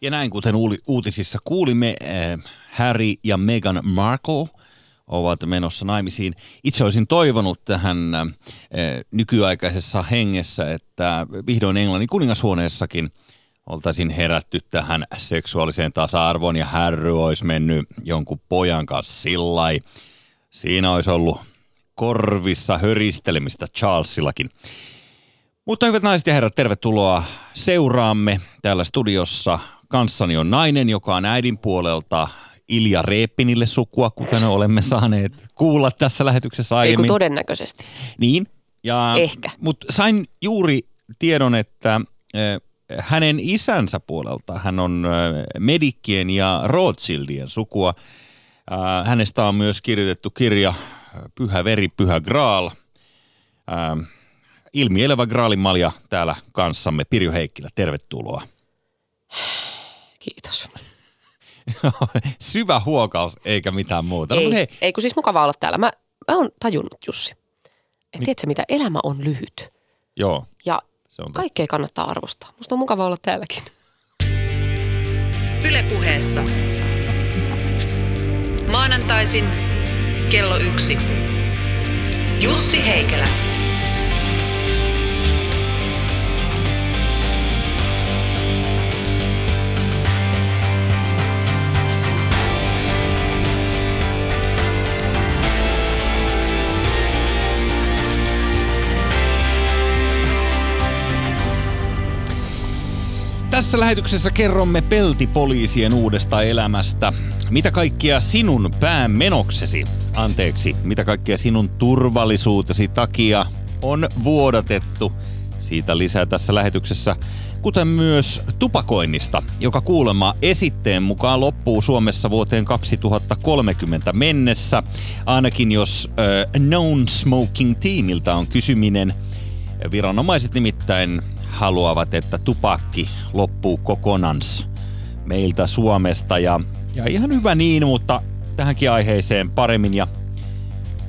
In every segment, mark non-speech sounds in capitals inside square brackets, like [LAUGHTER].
Ja näin kuten uutisissa kuulimme, äh, Harry ja Meghan Markle ovat menossa naimisiin. Itse olisin toivonut tähän äh, nykyaikaisessa hengessä, että vihdoin Englannin kuningashuoneessakin oltaisiin herätty tähän seksuaaliseen tasa-arvoon ja Harry olisi mennyt jonkun pojan kanssa sillai. Siinä olisi ollut korvissa höristelemistä Charlesillakin. Mutta hyvät naiset ja herrat, tervetuloa seuraamme täällä studiossa. Kanssani on nainen, joka on äidin puolelta Ilja Reeppinille sukua, kuten olemme saaneet kuulla tässä lähetyksessä aiemmin. kun todennäköisesti. Niin. Ja, Ehkä. Mutta sain juuri tiedon, että hänen isänsä puolelta hän on Medikkien ja Rothschildien sukua. Hänestä on myös kirjoitettu kirja Pyhä veri, pyhä graal. Ilmielevä graalin malja täällä kanssamme. Pirjo Heikkilä, tervetuloa. [SIGHS] Kiitos. [LAUGHS] Syvä huokaus eikä mitään muuta. No, ei, mut hei, ei kun siis mukava olla täällä. Mä, mä oon tajunnut, Jussi. Niin. Että tiedätkö mitä, elämä on lyhyt. joo, Ja se on totta. kaikkea kannattaa arvostaa. Musta on mukava olla täälläkin. Ylepuheessa. Maanantaisin kello yksi. Jussi Heikelä. Tässä lähetyksessä kerromme peltipoliisien uudesta elämästä. Mitä kaikkia sinun päämenoksesi, anteeksi, mitä kaikkia sinun turvallisuutesi takia on vuodatettu. Siitä lisää tässä lähetyksessä, kuten myös tupakoinnista, joka kuulemma esitteen mukaan loppuu Suomessa vuoteen 2030 mennessä. Ainakin jos äh, known smoking tiimiltä on kysyminen. Viranomaiset nimittäin haluavat, että tupakki loppuu kokonans meiltä Suomesta. Ja, ja ihan hyvä niin, mutta tähänkin aiheeseen paremmin. Ja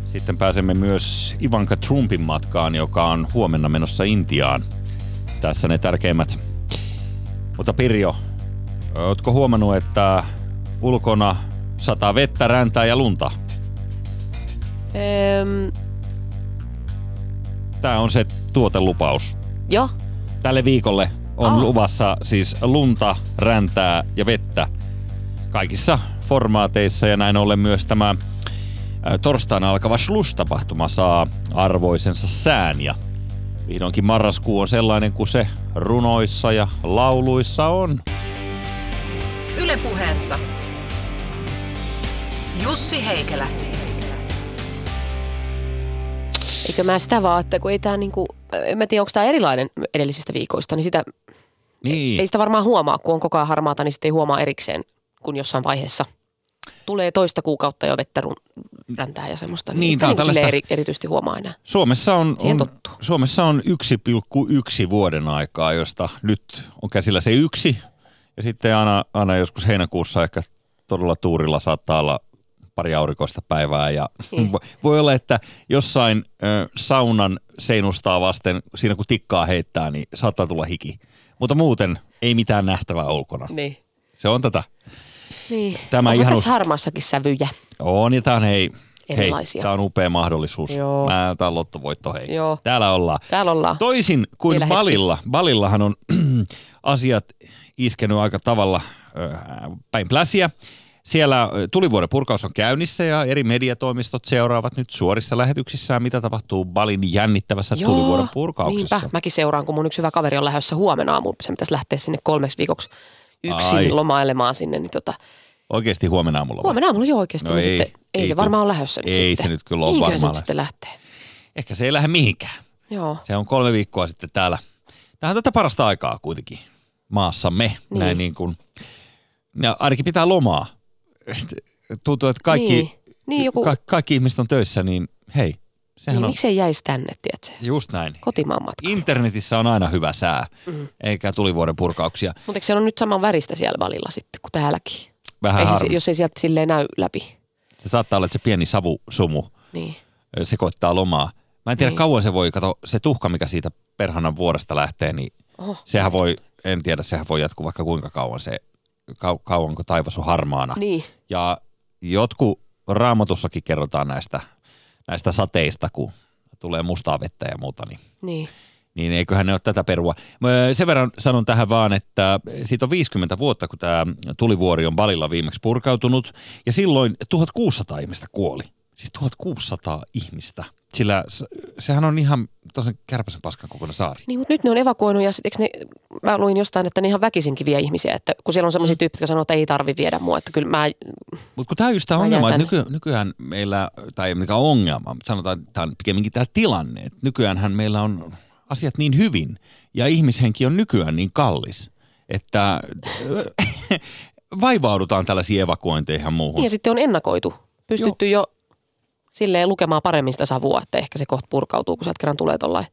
sitten pääsemme myös Ivanka Trumpin matkaan, joka on huomenna menossa Intiaan. Tässä ne tärkeimmät. Mutta Pirjo, ootko huomannut, että ulkona sataa vettä, räntää ja lunta? Öm, Tämä on se tuotelupaus. joo, Tälle viikolle on Aa. luvassa siis lunta, räntää ja vettä kaikissa formaateissa ja näin ollen myös tämä ä, torstaina alkava Slush-tapahtuma saa arvoisensa sään ja vihdoinkin marraskuu on sellainen kuin se runoissa ja lauluissa on. Ylepuheessa. Jussi Heikelä. Eikö mä sitä vaan, että kun ei tää niinku, en mä tiedä onko tää erilainen edellisistä viikoista, niin sitä, Niin, ei sitä varmaan huomaa, kun on koko ajan harmaata, niin sitten ei huomaa erikseen, kun jossain vaiheessa tulee toista kuukautta jo vettä run- räntää ja semmoista. Niin, Niin, sitä on niin eri, erityisesti huomaa enää. Suomessa on, on. Suomessa on 1,1 vuoden aikaa, josta nyt on käsillä se yksi. Ja sitten aina, aina joskus heinäkuussa ehkä todella tuurilla saattaa olla pari aurinkoista päivää. Ja Niin. [LAUGHS] vo- voi olla, että jossain ö, saunan seinustaa vasten, siinä kun tikkaa heittää, niin saattaa tulla hiki. Mutta muuten ei mitään nähtävää ulkona. Niin. Se on tätä. Niin. Tämä Onko ihan tässä harmaassakin sävyjä? On, ja tämä on, hei, hei, tämä on upea mahdollisuus. Joo. Mä, tämä on lottovoitto, hei. Joo. Täällä ollaan. Täällä ollaan. Toisin kuin Vielä hetki. Balilla. Balillahan on [CLEARS THROAT] asiat iskenyt aika tavalla ö, päin pläsiä. Siellä tulivuoden purkaus on käynnissä ja eri mediatoimistot seuraavat nyt suorissa lähetyksissään, mitä tapahtuu Balin jännittävässä tulivuoden purkauksessa. Niinpä, mäkin seuraan, kun mun yksi hyvä kaveri on lähdössä huomenna aamulla. Se pitäisi lähteä sinne kolmeksi viikoksi yksin Ai. lomailemaan sinne. Niin tota, Oikeasti huomenna aamulla. huomenna aamulla jo oikeasti. No niin ei, sitten, ei, ei se varmaan ole lähdössä nyt Ei sitten. se nyt kyllä ole se varmaan nyt sitten lähtee? Ehkä se ei lähde mihinkään. Joo. Se on kolme viikkoa sitten täällä. Tämä on tätä parasta aikaa kuitenkin maassamme. Niin. Näin niin kuin, ja ainakin pitää lomaa. Tuntuu, että kaikki, Niin. Niin, joku- ka- kaikki ihmiset on töissä, niin hei, sehän Niin, on miksei jäisi tänne, tiedätkö? just näin. Kotimaan matka. Internetissä on aina hyvä sää, Mm. eikä tulivuoden purkauksia. Mutta eikö se on nyt saman väristä siellä välillä sitten kuin täälläkin? Vähän Eihän se, jos ei sieltä silleen näy läpi. Se saattaa olla, että se pieni savusumu Niin. sekoittaa lomaa. Mä en tiedä, Niin. kauan se voi, kato, se tuhka, mikä siitä perhanan vuoresta lähtee, niin Oho. sehän voi, en tiedä, sehän voi jatkuu vaikka kuinka kauan se kau- kauanko taivas on harmaana. Niin. Ja jotkut raamatussakin kerrotaan näistä, näistä sateista, kun tulee mustaa vettä ja muuta, niin Niin. niin eiköhän ne ole tätä perua. Mä Sen verran sanon tähän vaan, että siitä on 50 vuotta, kun tämä tulivuori on Balilla viimeksi purkautunut, ja silloin 1600 ihmistä kuoli. Siis 1600 ihmistä. Sillä sehän on ihan tosen kärpäsen paskan kokoinen saari. Niin, mutta nyt ne on evakuoinut ja sit, eikö ne, mä luin jostain, että ne ihan väkisinkin vie ihmisiä, että kun siellä on semmoisia tyyppejä, jotka sanoo, että ei tarvi viedä mua, että kyllä mä, Mutta kun tämä on just tämä Mä ongelma, että nyky, nykyään meillä, tai ei mikä ongelma, mutta sanotaan, että tämä on pikemminkin tämä tilanne, että nykyäänhän meillä on asiat niin hyvin, ja ihmishenki on nykyään niin kallis, että [LAUGHS] vaivaudutaan tällaisiin evakuointeihin ja muuhun. ja sitten on ennakoitu, pystytty jo silleen lukemaan paremmin sitä savua, että ehkä se kohta purkautuu, kun sieltä kerran tulee tollain.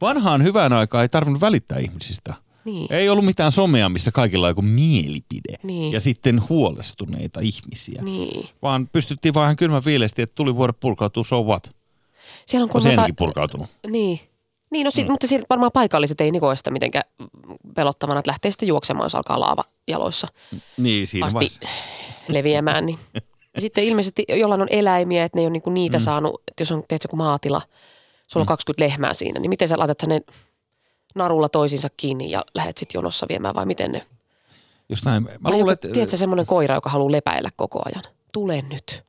Vanhaan hyvään aikaan ei tarvinnut välittää ihmisistä. Niin. Ei ollut mitään somea, missä kaikilla on joku mielipide Niin. ja sitten huolestuneita ihmisiä. Niin. Vaan pystyttiin vaan ihan kylmän viilesti, että tuli vuoden purkautuu, so what. Siellä on On kun se noita- ennenkin purkautunut. Niin. Niin, no sit, mm. mutta siellä varmaan paikalliset ei niko sitä mitenkään pelottavana, että lähtee sitten juoksemaan, jos alkaa laava jaloissa Niin, siinä asti vaiheessa. leviämään. Niin. [LAUGHS] Ja sitten ilmeisesti jollain on eläimiä, että ne ei ole niinku niitä mm. saanut, että jos on, teet joku maatila, sulla on Mm. 20 lehmää siinä, niin miten sä laitat ne narulla toisiinsa kiinni ja lähdet sitten jonossa viemään vai miten ne? Just näin. Mä Vai luulen, että tiedätkö semmoinen koira, joka haluaa lepäillä koko ajan? Tule nyt.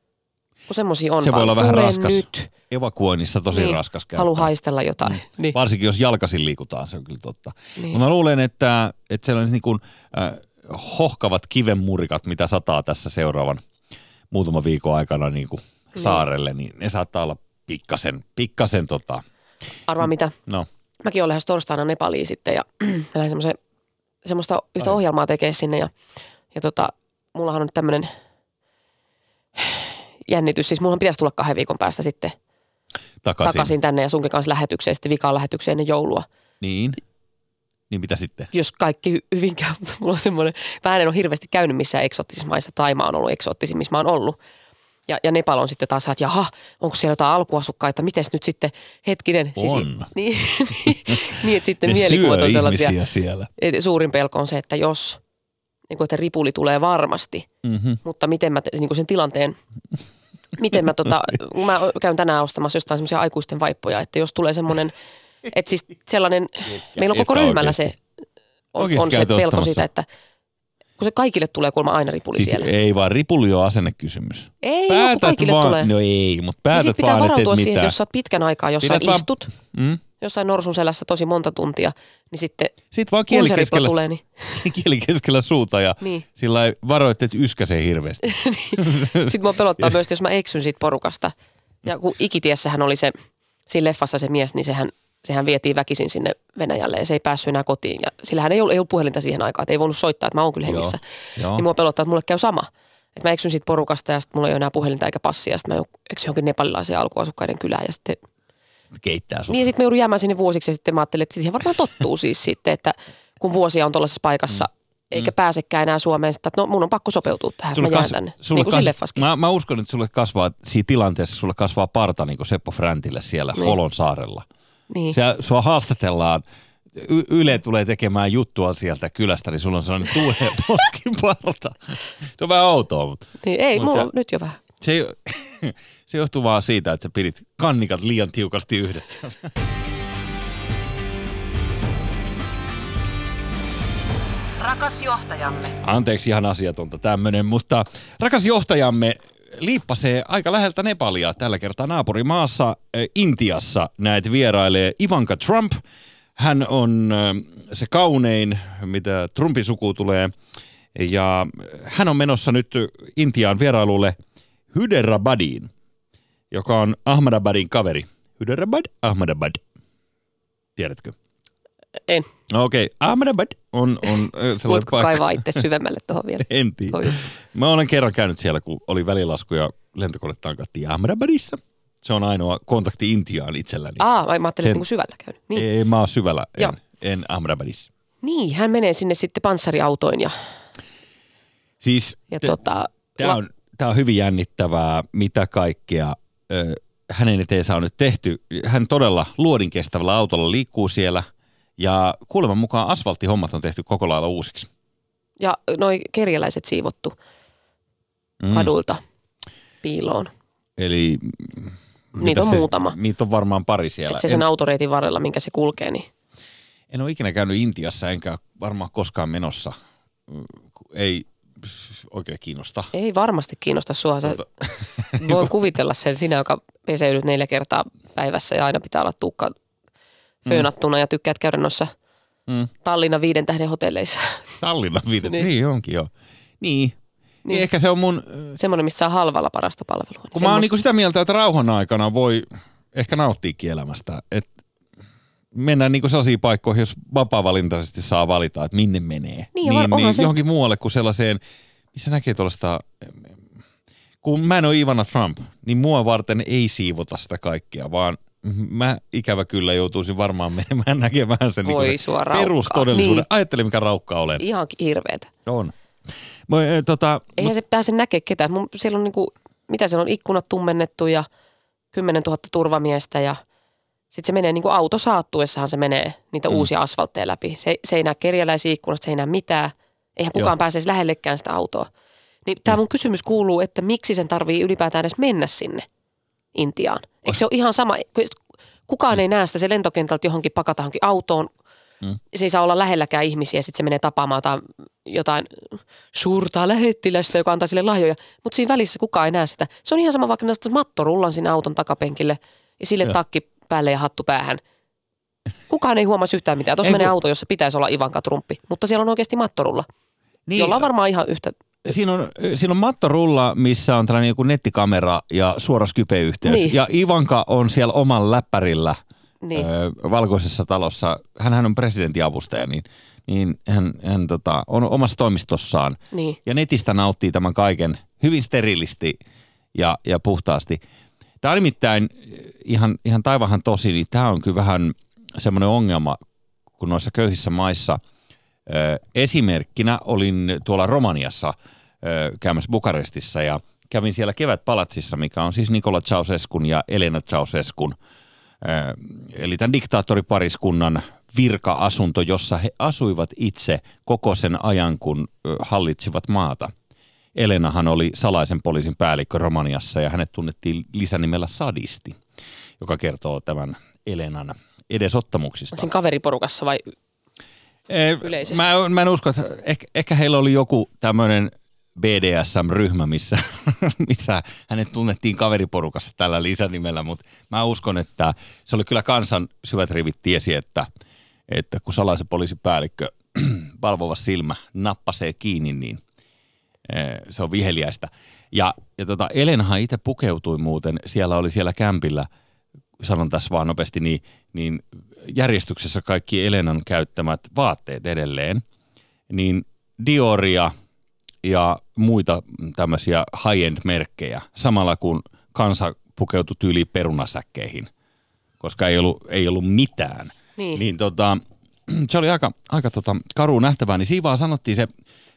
Kun semmoisia on Se voi olla vähän tule raskas. nyt. evakuoinnissa tosi Niin, raskas käyttää. Haluaa haistella jotain. Mm. Niin. Varsinkin jos jalkasin liikutaan, se on kyllä totta. Niin. Niin. Mä luulen, että, että sellaiset niin kuin, äh, hohkavat kivenmurikat, mitä sataa tässä seuraavan muutaman viikon aikana niin kuin saarelle, niin ne saattaa olla pikkasen, pikkasen tota, Arvaa mitä? no, Mäkin olen lähes torstaina Nepaliin sitten ja [CLEARS THROAT] lähdin semmoisen, semmoista yhtä Ai. ohjelmaa tekemään sinne ja, ja tota, mullahan on nyt tämmöinen jännitys. Siis mullahan pitäisi tulla kahden viikon päästä sitten takaisin. takaisin, takaisin tänne ja sunkin kanssa lähetykseen, sitten vikaan lähetykseen ennen joulua. Niin. Niin mitä sitten? Jos kaikki hy- hyvin käy, mutta mulla on semmoinen, mä en ole hirveästi käynyt missään eksoottisissa maissa. Taima on ollut eksoottisin, missä mä oon ollut. Ja, ja Nepal on sitten taas, että jaha, onko siellä jotain alkuasukkaita, miten nyt sitten, hetkinen. On. niin, [LAUGHS] niin, niin, että sitten mielikuvat on sellaisia. siellä. Et suurin pelko on se, että jos, niin kuin, että ripuli tulee varmasti, Mm-hmm. mutta miten mä niin kuin sen tilanteen, miten mä, tota, [LAUGHS] mä käyn tänään ostamassa jostain semmoisia aikuisten vaippoja, että jos tulee semmoinen, että siis sellainen, [LAUGHS] meillä on koko ryhmällä se, on, on se pelko siitä, että kun se kaikille tulee kuulemma aina ripuli Siis siellä. ei vaan ripuli on asennekysymys. Ei, joo, kun kaikille vaan, tulee. no ei, mutta päätät sitten pitää vaan, että varautua et siihen, että jos sä oot pitkän aikaa jossain Pidät vaan- istut, Mm? jossain norsun selässä tosi monta tuntia, niin sitten Sitten vaan kieli keskellä, tulee, niin, [LAUGHS] kieli keskellä suuta ja niin. sillä ei varoitte, että yskäsee hirveästi. [LAUGHS] Sitten mua pelottaa myös, jos mä eksyn siitä porukasta. Ja kun ikitiessähän oli se, siinä leffassa se mies, niin sehän, sehän vietiin väkisin sinne Venäjälle ja se ei päässyt enää kotiin. Ja sillähän ei ollut, ei ollut puhelinta siihen aikaan, että ei voinut soittaa, että mä oon kyllä hengissä. Joo. Niin mua pelottaa, että mulle käy sama. Että mä eksyn siitä porukasta ja sitten mulla ei ole enää puhelinta eikä passia. Sitten mä eksyn johonkin nepalilaiseen alkuasukkaiden kylään. Ja sitten, Keittää sut. niin sitten mä joudun jäämään sinne vuosiksi ja sitten mä ajattelin, että siihen varmaan tottuu siis [LAUGHS] sitten, että kun vuosia on tuollaisessa paikassa, eikä pääsekään enää Suomeen, että no mun on pakko sopeutua tähän, Sulle mä jään kas- tänne. sulle Niin kuin kas- mä, mä, uskon, että sulle kasvaa, siinä tilanteessa sulle kasvaa parta niin kuin Seppo Fräntille siellä Niin. Holon saarella. Niin. Siellä, sua haastatellaan, y- Yle tulee tekemään juttua sieltä kylästä, niin sulla on sellainen tuuleen [LAUGHS] poskin parta. Se on vähän outoa, mutta Niin, ei, Mut mulla sä- on nyt jo vähän. se, [LAUGHS] se johtuu vaan siitä, että sä pidit kannikat liian tiukasti yhdessä. Rakas johtajamme. Anteeksi ihan asiatonta tämmönen, mutta rakas johtajamme liippasee aika läheltä Nepalia tällä kertaa naapurimaassa äh, Intiassa. Näet vierailee Ivanka Trump. Hän on äh, se kaunein, mitä Trumpin suku tulee. Ja hän on menossa nyt Intiaan vierailulle Hyderabadiin, joka on Ahmadabadin kaveri. Hyderabad, Ahmadabad. Tiedätkö? En. No okei, okay. Ahmadabad on, on sellainen Voitko paikka. kaivaa itse syvemmälle tuohon vielä? [LAUGHS] En tiedä. Toi. Mä olen kerran käynyt siellä, kun oli välilasku ja lentokone tankattiin Ahmedabadissa. Se on ainoa kontakti Intiaan itselläni. Aa, mä ajattelin, Sen- että niinku syvällä käynyt. Niin. Ei, mä oon syvällä, Joo. en, en Ahmedabadissa. niin, hän menee sinne sitten panssariautoin ja, Siis ja te- tota, Tämä on, tää on hyvin jännittävää, mitä kaikkea ö, hänen eteensä on nyt tehty. Hän todella luodin kestävällä autolla liikkuu siellä ja kuuleman mukaan asfalttihommat on tehty koko lailla uusiksi. Ja noi kerjäläiset siivottu Mm. kadulta piiloon. Eli Niitä on se- muutama. Niitä on varmaan pari siellä. Että se en, sen autoreitin varrella, minkä se kulkee, niin en ole ikinä käynyt Intiassa, enkä varmaan koskaan menossa. Ei oikein kiinnosta. ei varmasti kiinnosta sua. Sä Mutta- voin kuvitella sen sinä, joka peseydyt neljä kertaa päivässä ja aina pitää olla tukka föönattuna ja tykkäät käydä noissa Mm. Tallinnan viiden tähden hotelleissa. Tallinnan viidet. Niin. Niin. niin onkin joo. Niin. niin. Niin. ehkä se on mun, Semmoinen, missä saa halvalla parasta palvelua. kun mä oon niinku sitä mieltä, että rauhan aikana voi ehkä nauttiikin elämästä. Että mennään niinku sellaisiin paikkoihin, jos vapaa-valintaisesti saa valita, että minne menee. Niin, niin, niin se- johonkin muualle kuin sellaiseen, missä näkee tuollaista, kun mä en ole Ivana Trump, niin mua varten ei siivota sitä kaikkea, vaan mä ikävä kyllä joutuisin varmaan menemään [LAUGHS] näkemään sen Voi niin sua raukkaa. perustodellisuuden. Niin. Niin. Ajattele, mikä raukka olen. Ihan hirveetä. On. Mä, eh, tota, Eihän se pääse näkemään ketään. Mun, siellä on niinku, mitä siellä on, ikkunat tummennettu ja 10 000 turvamiestä ja sitten se menee niin kuin auto saattuessahan se menee niitä mm. uusia asfaltteja läpi. Se, se ei näe kerjäläisiä ikkunasta, se ei näe mitään. Eihän kukaan Joo. pääse lähellekään sitä autoa. Niin tämä mun kysymys kuuluu, että miksi sen tarvii ylipäätään edes mennä sinne Intiaan? Eikö se ole ihan sama? Kukaan ei näe sitä, se lentokentältä johonkin pakata johonkin autoon. Mm. Se ei saa olla lähelläkään ihmisiä, sitten se menee tapaamaan jotain, jotain suurta lähettilästä, joka antaa sille lahjoja. Mutta siinä välissä kukaan ei näe sitä. Se on ihan sama, vaikka näistä mattorullan sinne auton takapenkille ja sille Joo. takki päälle ja hattu päähän. Kukaan ei huomaa yhtään mitään. Tuossa menee kun- auto, jossa pitäisi olla Ivanka Trumppi, mutta siellä on oikeasti mattorulla, niin, jolla on varmaan ihan yhtä. Siinä, on, siinä on mattorulla, missä on tällainen joku nettikamera ja suora Skype-yhteys. Niin. Ja Ivanka on siellä oman läppärillä Niin. ö, valkoisessa talossa. Hänhän on presidentin avustaja, niin, niin hän, hän tota, on omassa toimistossaan. Niin. Ja netistä nauttii tämän kaiken hyvin sterilisti ja, ja puhtaasti. Tämä on nimittäin ihan, ihan taivahan tosi, niin tämä on kyllä vähän semmoinen ongelma, kun noissa köyhissä maissa esimerkkinä olin tuolla Romaniassa käymässä Bukarestissa ja kävin siellä kevätpalatsissa, mikä on siis Nikola Ceausescun ja Elena Ceausescun, eli tämän diktaattoripariskunnan virka-asunto, jossa he asuivat itse koko sen ajan, kun hallitsivat maata. Elenahan oli salaisen poliisin päällikkö Romaniassa ja hänet tunnettiin lisänimellä Sadisti, joka kertoo tämän Elenan edesottamuksista. Siinä kaveriporukassa vai? Eh, yleisesti? Mä, mä en usko, että ehkä, ehkä heillä oli joku tämmöinen BDSM-ryhmä, missä, [LAUGHS] missä hänet tunnettiin kaveriporukassa tällä lisänimellä, mutta mä uskon, että se oli kyllä kansan syvät rivit tiesi, että, että kun salaisen poliisin päällikkö [CLEARS THROAT] valvova silmä nappasee kiinni, niin eh, se on viheliäistä. Ja, ja tota, Elenhan itse pukeutui muuten, siellä oli siellä kämpillä, sanon tässä vaan nopeasti, niin, niin järjestyksessä kaikki Elenan käyttämät vaatteet edelleen, niin Dioria ja muita tämmöisiä high-end-merkkejä, samalla kun kansa pukeutui tyyliin perunasäkkeihin, koska ei ollut, ei ollut mitään. Niin. niin tota, se oli aika, aika tota, karu nähtävää, niin siinä vaan sanottiin se,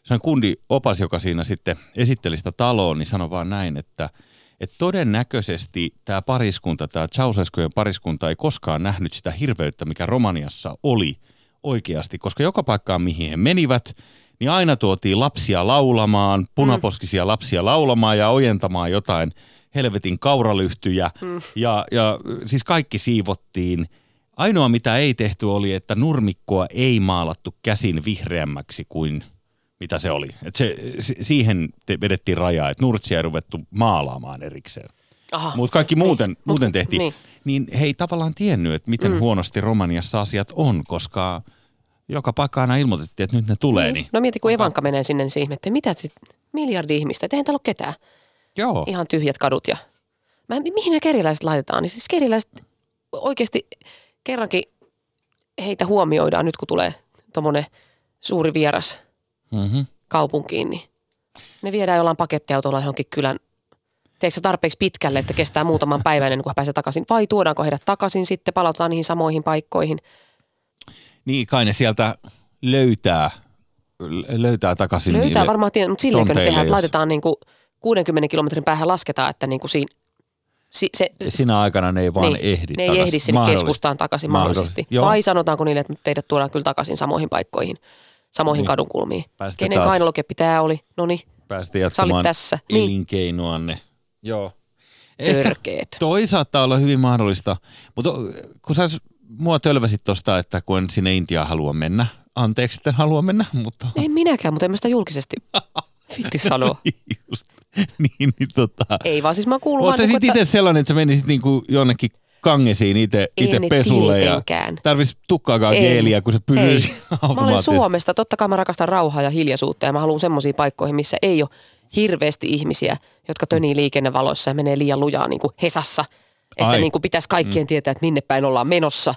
se kundi opas, joka siinä sitten esitteli sitä taloa, niin sanoi vaan näin, että, että todennäköisesti tämä pariskunta, tämä Ceausescujen pariskunta ei koskaan nähnyt sitä hirveyttä, mikä Romaniassa oli oikeasti, koska joka paikkaan, mihin he menivät, niin aina tuotiin lapsia laulamaan, punaposkisia lapsia laulamaan ja ojentamaan jotain helvetin kauralyhtyjä mm. ja, ja siis kaikki siivottiin. Ainoa mitä ei tehty oli, että nurmikkoa ei maalattu käsin vihreämmäksi kuin mitä se oli. Et se, si- siihen te vedettiin rajaa, että nurtsia ei ruvettu maalaamaan erikseen. Mutta kaikki muuten, niin. muuten tehtiin. niin. Niin. niin he ei tavallaan tiennyt, että miten mm. huonosti Romaniassa asiat on, koska joka paikka aina ilmoitettiin, että nyt ne tulee. Niin. No mieti, kun Evanka menee sinne, niin se ihmettä, mitä sit, miljardi ihmistä, eihän täällä ole ketään. Joo. Ihan tyhjät kadut ja... Mä, mihin nämä kerjäläiset laitetaan? Niin siis kerjäläiset oikeasti kerrankin heitä huomioidaan nyt, kun tulee tuommoinen suuri vieras Mm-hmm. kaupunkiin, niin ne viedään jollain pakettiautolla johonkin kylän, teekö se tarpeeksi pitkälle, että kestää muutaman päivän ennen kuin he pääsee takaisin, vai tuodaanko heidät takaisin sitten, palautetaan niihin samoihin paikkoihin. Niin kai ne sieltä löytää, löytää takaisin Löytää varmaan, tien, mutta silleen ne tehdään, että jos- laitetaan niin kuin 60 kilometrin päähän lasketaan, että niin kuin siinä, si, se, Sinä aikana ne ei vaan niin, ehdi Ne ei takaisin. ehdi sinne keskustaan takaisin mahdollisesti. Joo. Vai sanotaanko niille, että teidät tuodaan kyllä takaisin samoihin paikkoihin. Samoihin Niin. kadunkulmiin. Pääsitte Kenen taas- kainalokeppi tämä oli? No niin, Pääsitte jatkamaan tässä. Niin. elinkeinoanne. Joo. Ehkä törkeet. toi saattaa olla hyvin mahdollista, mutta kun sä mua tölväsit tosta, että kun en sinne Intiaan halua mennä, anteeksi, että en halua mennä, mutta... En minäkään, mutta en mä sitä julkisesti [LAUGHS] fitti sanoa. Just, niin, niin tota... Ei vaan, siis mä kuulun Oot vaan, sä niinku, sit itse sellainen, että sä menisit niinku jonnekin kangesiin itse pesulle ja tietenkään. tarvis tukkaakaan En. geeliä, kun se pysyy Mä olen. Suomesta, totta kai mä rakastan rauhaa ja hiljaisuutta ja mä haluan semmoisiin paikkoihin, missä ei ole hirveästi ihmisiä, jotka tönii liikennevaloissa ja menee liian lujaa niin kuin Hesassa. Että Ai. niin kuin pitäisi kaikkien tietää, että minne päin ollaan menossa.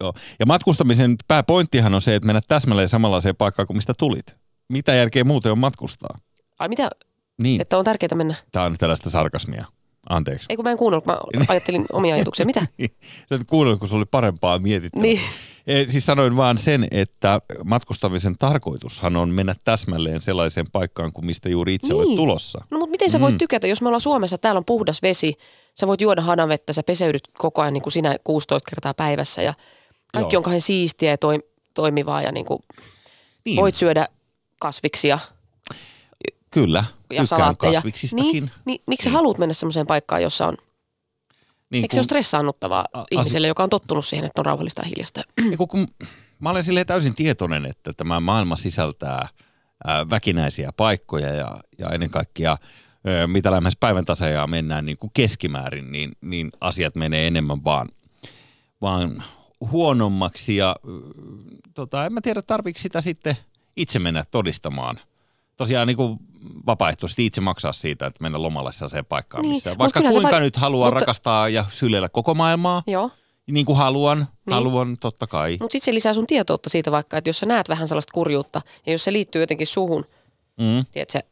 Joo. Ja matkustamisen pääpointtihan on se, että mennä täsmälleen samanlaiseen paikkaan kuin mistä tulit. Mitä järkeä muuten on matkustaa? Ai mitä, Niin, että on tärkeää mennä? tämä on tällaista sarkasmia. Anteeksi. Ei kun mä en kuunnellut, mä ajattelin omia ajatuksia. Mitä? [LAUGHS] Sä et kuunnellut, kun se oli parempaa mietittävää. Niin. Eh, Siis sanoin vaan sen, että matkustamisen tarkoitushan on mennä täsmälleen sellaiseen paikkaan kuin mistä juuri itse Niin. olet tulossa. No mutta miten sä Mm. voit tykätä, jos me ollaan Suomessa, täällä on puhdas vesi, sä voit juoda hanavettä, sä peseydyt koko ajan niin kuin sinä 16 kertaa päivässä ja kaikki Joo. on kauhean siistiä ja toi, toimivaa ja niin kuin Niin, voit syödä kasviksia kyllä. ja Tykkään kasviksistakin. Niin, niin, miksi Niin. haluat mennä semmoiseen paikkaan, jossa on, Niin, eikö se ole stressaannuttavaa A- asi- ihmiselle, joka on tottunut siihen, että on rauhallista ja hiljasta? Kun, kun mä olen silleen täysin tietoinen, että tämä maailma sisältää ää, väkinäisiä paikkoja ja, ja ennen kaikkea ää, mitä lähemmäs päivän tasajaa mennään niin kuin keskimäärin, niin, niin asiat menee enemmän vaan, vaan huonommaksi ja tota, en mä tiedä tarviiko sitä sitten itse mennä todistamaan. Tosiaan niin kuin vapaaehtoisesti itse maksaa siitä, että mennä lomalle sellaiseen paikkaan, Niin, missä vaikka kuinka vai- nyt haluaa mutta- rakastaa ja syleillä koko maailmaa, Joo, niin kuin haluan, Niin. haluan totta kai. mutta sitten se lisää sun tietoutta siitä vaikka, että jos sä näet vähän sellaista kurjuutta ja jos se liittyy jotenkin suhun, Mm. tiedätkö, että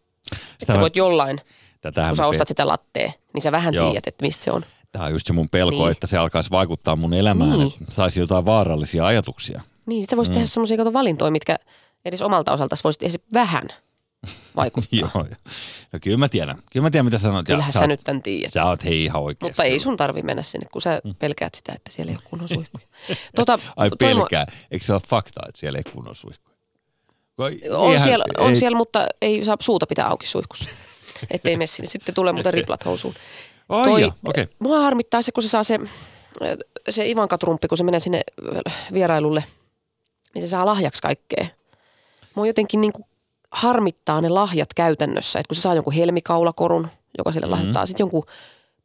Sitä sä mä- voit jollain, Tätähän kun sä mä ostat sitä lattea, niin sä vähän Joo. tiedät, että mistä se on. Tämä on just se mun pelko, Niin. että se alkaisi vaikuttaa mun elämään, Niin. että saisi jotain vaarallisia ajatuksia. Niin, sit sä voisit Mm. tehdä semmoisia valintoja, mitkä edes omalta osalta voisit vähän vaikuttaa. [LAUGHS] Joo. No kyllä mä tiedän. Kyllä mä tiedän, mitä sanot. Ja Kyllähän sä, sä oot- nyt tämän tiedät. Sä oot hei ihan oikeasti. Mutta ei sun tarvi mennä sinne, kun sä pelkäät sitä, että siellä ei ole kunnon suihkuja. Tota, [LAUGHS] Ai Toimo- pelkää. Eikö se ole fakta, että siellä ei kunnon suihkuja? Kun On, eihän- siellä, on ei- siellä, mutta ei saa suuta pitää auki suihkussa. [LAUGHS] Ettei mene sinne. Sitten tulee muuten riplat housuun. Ai Toi- okei. Mua harmittaa se, kun se saa se, se Ivanka Trumppi, kun se menee sinne vierailulle, niin se saa lahjaksi kaikkea. Mua jotenkin niin kuin harmittaa ne lahjat käytännössä, että kun se saa jonkun helmikaulakorun, joka sille Mhm. lahjoittaa, sitten jonkun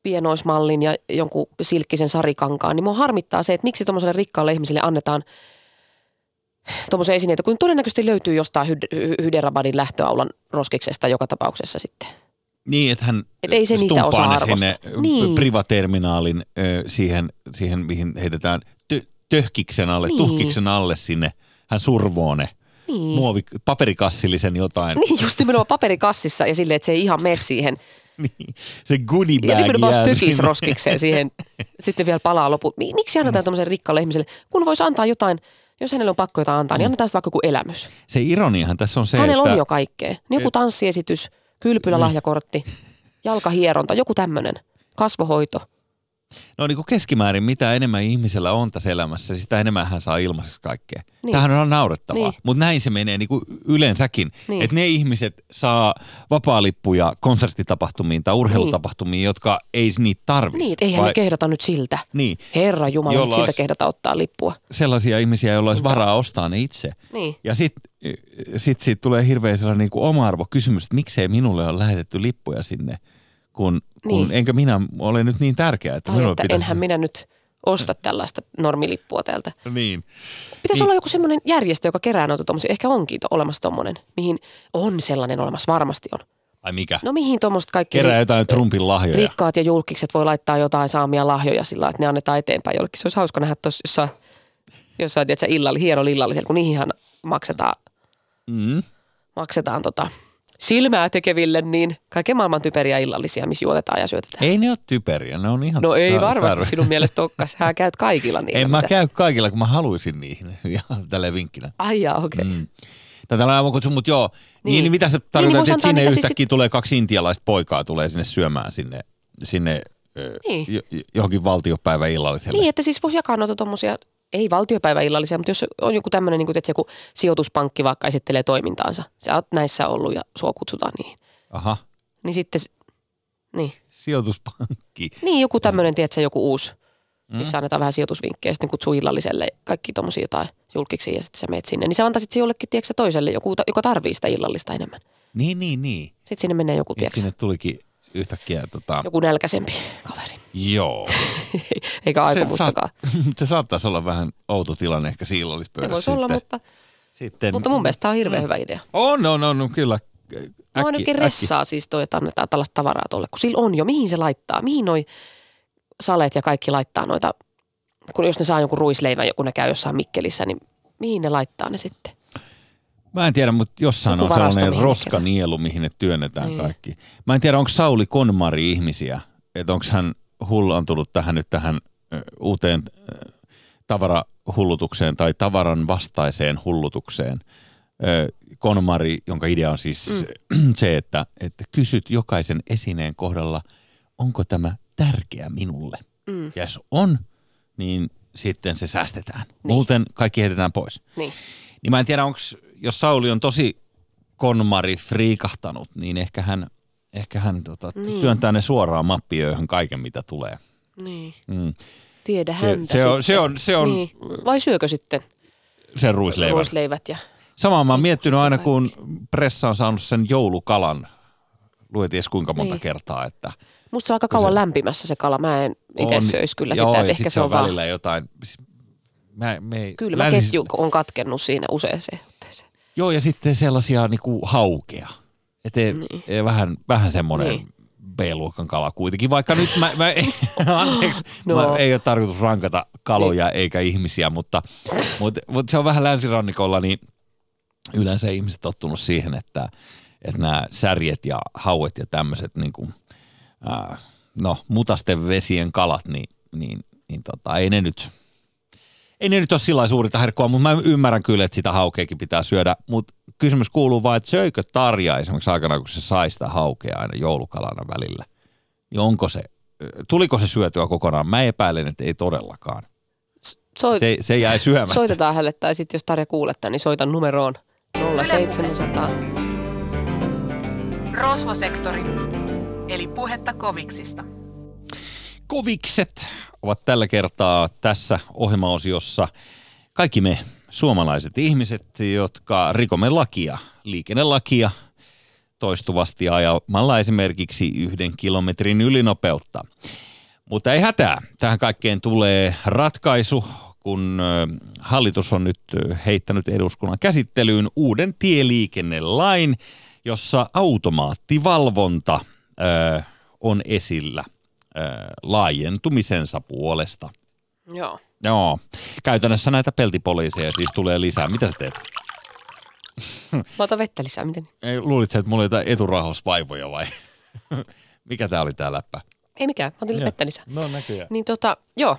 pienoismallin ja jonkun silkkisen sarikankaan, niin mua harmittaa se, että miksi tuommoiselle rikkaalle ihmiselle annetaan tuommoisia esineitä, kun todennäköisesti löytyy jostain Hyd- Hy- Hyderabadin lähtöaulan roskiksesta joka tapauksessa sitten. Niin, että hän Et ei se niitä osaa ne arvostaa. sinne Niin. privaterminaalin siihen, siihen, mihin heitetään tö- töhkiksen alle, Niin. tuhkiksen alle sinne. Hän survoo ne. Niin. Muovi, paperikassillisen jotain. Niin, just nimenomaan paperikassissa ja silleen, että se ei ihan mene siihen. [LAUGHS] Niin. Se goodie bag Ja nimenomaan jää tökis sinne. roskikseen siihen. Sitten vielä palaa loput. Mi- Miksi annetaan tämmöiselle rikkaalle ihmiselle, kun voisi antaa jotain, jos hänelle on pakko jotain antaa, niin annetaan sitten vaikka joku elämys. Se ironiahan tässä on se, Hänellä että... on jo kaikkea. Niin joku tanssiesitys, kylpylälahjakortti, jalkahieronta, joku tämmöinen. Kasvohoito. No niin kuin keskimäärin, mitä enemmän ihmisellä on tässä elämässä, sitä enemmän hän saa ilmaiseksi kaikkea. Niin. Niin. Tämähän on naurettavaa, Niin. mutta näin se menee niin kuin yleensäkin. Niin. Että ne ihmiset saa vapaalippuja konserttitapahtumiin tai urheilutapahtumiin, niin. jotka ei niitä tarvitsisi. Niin, eihän me kehdata nyt siltä. Niin, Herra Jumala, Jolla siltä kehdata ottaa lippua. sellaisia ihmisiä, joilla olisi varaa ostaa ne itse. Niin. Ja sitten sit siitä tulee hirveän sellainen niin kuin oma-arvo kysymys, että miksei minulle ole lähetetty lippuja sinne, kun, kun Niin. enkä minä ole nyt niin tärkeä, että minulle että pitäisi... enhän minä nyt osta tällaista normilippua täältä. Niin. Pitäisi Niin. olla joku semmoinen järjestö, joka kerää noita tuommoisia. Ehkä onkin to, olemassa tommonen, mihin on sellainen olemassa, varmasti on. Ai mikä? No mihin tuommoiset kaikki Kerää jotain Trumpin lahjoja. rikkaat ja julkikset voi laittaa jotain saamia lahjoja sillä että ne annetaan eteenpäin jollekin. Se olisi hauska nähdä tuossa jossain, jossain tiedätkö, illalla, hieno illallisella, kun niihinhän maksetaan, Mm. maksetaan tota, silmää tekeville, niin kaiken maailman typeriä illallisia, missä juotetaan ja syötetään. Ei ne ole typeriä, ne on ihan... No ei tar- varmasti tar- sinun mielestä olekaan. Sä käyt kaikilla [LAUGHS] niillä. En mä mitä- käy kaikilla, kun mä haluaisin niihin. [LAUGHS] Ja tällä vinkkinä. Ai jaa, okei. Okay. Mm. Tätä aivan kutsu, mutta joo. Niin, niin, Niin. niin mitä sä niin voisi että sinne niitä siis yhtäkkiä tulee kaksi intialaista poikaa tulee sinne syömään sinne, sinne Niin. niin. johonkin valtiopäivän illalliselle. Niin, että siis voisi jakaa noita tuommoisia ei valtiopäiväillallisia, mutta jos on joku tämmöinen, niin kuin, että joku sijoituspankki vaikka esittelee toimintaansa, sä oot näissä ollut ja sua kutsutaan niihin. Aha, Niin sitten, niin, sijoituspankki. niin joku tämmöinen, tiedätkö, joku uusi, missä annetaan vähän sijoitusvinkkejä, sitten kutsuu illalliselle kaikki tommosia jotain julkiksi ja sitten sä meet sinne. Niin sä antaisit se jollekin, tiedätkö, toiselle, joku, joka tarvii sitä illallista enemmän. Niin, niin, niin. Sitten sinne menee joku, Nyt tiedätkö, sinne tulikin yhtäkkiä tota, joku nälkäisempi kaveri. Joo. [LAUGHS] Eikä aikomustakaan. [LAUGHS] se saattaisi olla vähän outo tilanne ehkä Se sillallispöydässä voisi olla, mutta, sitten. mutta mun mielestä tämä on hirveän hyvä idea. On, on, on, kyllä. Mua ainakin ressaa siis toi, että annetaan tällaista tavaraa tuolle, kun sillä on jo. Mihin se laittaa? Mihin noi saleet ja kaikki laittaa noita, kun jos ne saa jonkun ruisleivän, kun ne käy jossain Mikkelissä, niin mihin ne laittaa ne sitten? Mä en tiedä, mutta jossain Joku on sellainen roskanielu, mihin ne työnnetään Niin. kaikki. Mä en tiedä, onko Sauli Konmari ihmisiä, että onko hän hullantunut tähän nyt tähän uuteen tavarahullutukseen tai tavaran vastaiseen hullutukseen. Konmari, jonka idea on siis mm. [CLEARS THROAT] se, että, että kysyt jokaisen esineen kohdalla, onko tämä tärkeä minulle. Mm. Ja jos on, niin sitten se säästetään. Niin. Muuten kaikki heitetään pois. Niin. Niin mä en tiedä, onko, jos Sauli on tosi konmari friikahtanut, niin ehkä hän, ehkä hän tota, niin. työntää ne suoraan mappiöihin kaiken, mitä tulee. niin. Mm. Tiedä Se, häntä se, on, se on, se on Niin. Vai syökö sitten sen ruisleivän. ruisleivät ja Samaa mä oon miettinyt aina, kun pressa on saanut sen joulukalan, lueties kuinka monta Niin. kertaa, että Musta se on aika kauan se- lämpimässä se kala. Mä en itse söisi kyllä joo, sitä, että ehkä sit se on vaan... välillä jotain. Mä, me ei, Kyllä mä länsis- ketju on katkennut siinä useaseen otteeseen. Joo, ja sitten sellaisia niinku haukea. Et ei, Niin. niin. vähän, vähän semmoinen Niin. B-luokan kala kuitenkin, vaikka nyt mä, mä [LAUGHS] anteeksi, No. mä, ei ole tarkoitus rankata kaloja niin. eikä ihmisiä, mutta, mutta, mutta se on vähän länsirannikolla, niin yleensä ihmiset tottunut siihen, että, että nämä särjet ja hauet ja tämmöiset niin kuin, äh, no, mutasten vesien kalat, niin, niin, niin tota, ei ne nyt, ei ne nyt ole sillä suurinta herkkua, mutta mä ymmärrän kyllä, että sitä haukeakin pitää syödä. Mutta kysymys kuuluu vaan, että söikö Tarja esimerkiksi aikanaan, kun se sai sitä haukea aina joulukalana välillä. Niin onko se, tuliko se syötyä kokonaan? Mä epäilen, että ei todellakaan. Soit, Se, se jäi syömättä. soitetaan hänelle tai sitten jos Tarja kuuletta, niin soitan numeroon 0700. Rosvosektori, eli puhetta koviksista. Kovikset ovat tällä kertaa tässä ohjelmaosiossa kaikki me suomalaiset ihmiset, jotka rikomme lakia, liikennelakia toistuvasti ajamalla esimerkiksi yhden kilometrin ylinopeutta. Mutta ei hätää. Tähän kaikkeen tulee ratkaisu, kun hallitus on nyt heittänyt eduskunnan käsittelyyn uuden tieliikennelain, jossa automaattivalvonta ö, on esillä ö, laajentumisensa puolesta. Joo. Joo, käytännössä näitä peltipoliiseja siis tulee lisää. Mitä sä teet? Mä otan vettä lisää, miten? Ei, luulit sä, että mulla oli jotain eturauhasvaivoja vai? [LAUGHS] Mikä tää oli tää läppä? Ei mikään, mä otin vettä lisää. No näköjään. Niin tota, joo.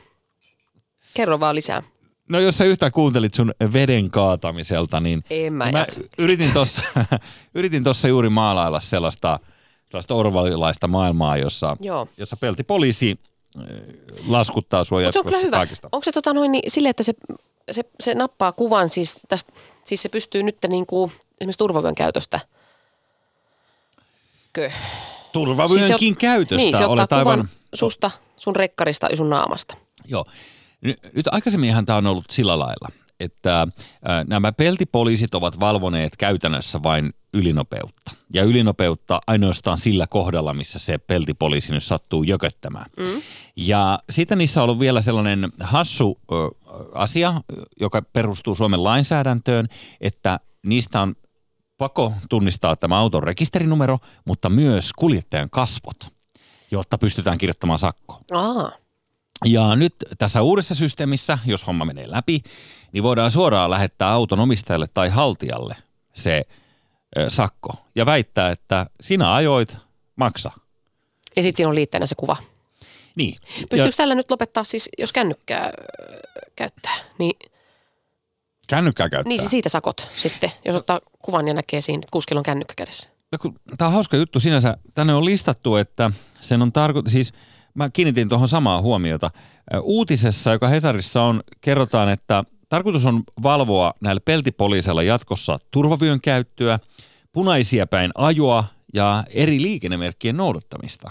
Kerro vaan lisää. No jos sä yhtään kuuntelit sun veden kaatamiselta, niin En mä, mä jaksa. yritin tossa, [LAUGHS] yritin tossa juuri maalailla sellaista, sellaista orvalilaista maailmaa, jossa, Joo. jossa peltipoliisi laskuttaa sua Mutta se on hyvä. kaikista. Onko se tota noin niin, sille, että se, se, se nappaa kuvan siis tästä, siis se pystyy nyt niin kuin esimerkiksi turvavyön käytöstä. Kö? Turvavyönkin Siis käytöstä Niin, se ottaa olet aivan... susta, sun rekkarista ja sun naamasta. Joo. Nyt, aikaisemminhan tämä on ollut sillä lailla, että nämä peltipoliisit ovat valvoneet käytännössä vain ylinopeutta. Ja ylinopeutta ainoastaan sillä kohdalla, missä se peltipoliisi nyt sattuu jököttämään. Mm. Ja sitten niissä on ollut vielä sellainen hassu ö, asia, joka perustuu Suomen lainsäädäntöön, että niistä on pakko tunnistaa tämä auton rekisterinumero, mutta myös kuljettajan kasvot, jotta pystytään kirjoittamaan sakko. Aa, Ja nyt tässä uudessa systeemissä, jos homma menee läpi, niin voidaan suoraan lähettää auton omistajalle tai haltijalle se sakko ja väittää, että sinä ajoit, maksa. ja sitten siinä on liitteenä se kuva. Niin. Pystyykö tällä nyt lopettaa siis, jos kännykkää käyttää, niin, kännykkää käyttää. niin siis siitä sakot sitten, jos ottaa kuvan ja näkee siinä, että kuskilla on kännykkä kädessä. Tämä on hauska juttu sinänsä. Tänne on listattu, että sen on tarkoitus, siis mä kiinnitin tuohon samaa huomiota. Uutisessa, joka Hesarissa on, kerrotaan, että tarkoitus on valvoa näillä peltipoliiseilla jatkossa turvavyön käyttöä, punaisia päin ajoa ja eri liikennemerkkien noudattamista.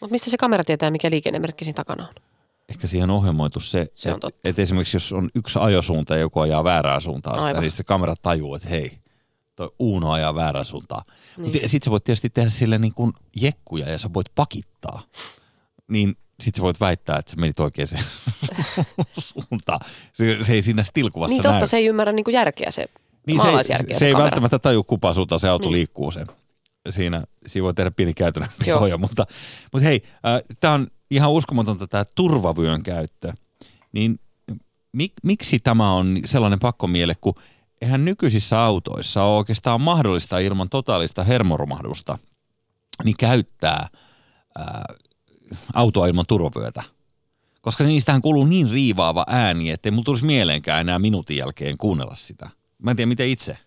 Mutta mistä se kamera tietää, mikä liikennemerkki siinä takana on? Ehkä siihen on ohjelmoitu se, Se että et esimerkiksi jos on yksi ajosuunta ja joku ajaa väärää suuntaan, sitä, niin se kamera tajuu, että hei, toi Uuno ajaa väärää suuntaan. Niin. Mutta sitten sä voit tietysti tehdä sille niin kuin jekkuja ja sä voit pakittaa. Niin sitten sä voit väittää, että sä menit oikeaan suuntaan. Se, se ei siinä stilkuvassa Niin totta, näy. se ei ymmärrä niinku järkeä se, niin se, ei- maalaisjärkeä se, se ei kamera. välttämättä taju kupaa suuntaan se auto Niin. liikkuu sen. Siinä, siinä voi tehdä pieni käytännön pihoja, mutta, mutta hei, äh, tämä on ihan uskomatonta tämä turvavyön käyttö. Niin mik, miksi tämä on sellainen pakkomiele, kun eihän nykyisissä autoissa ole oikeastaan mahdollista ilman totaalista hermoromahdusta niin käyttää ää, autoa ilman turvavyötä. Koska niistähän kuuluu niin riivaava ääni, ettei mulla tulisi mieleenkään enää minuutin jälkeen kuunnella sitä. Mä en tiedä, miten itse.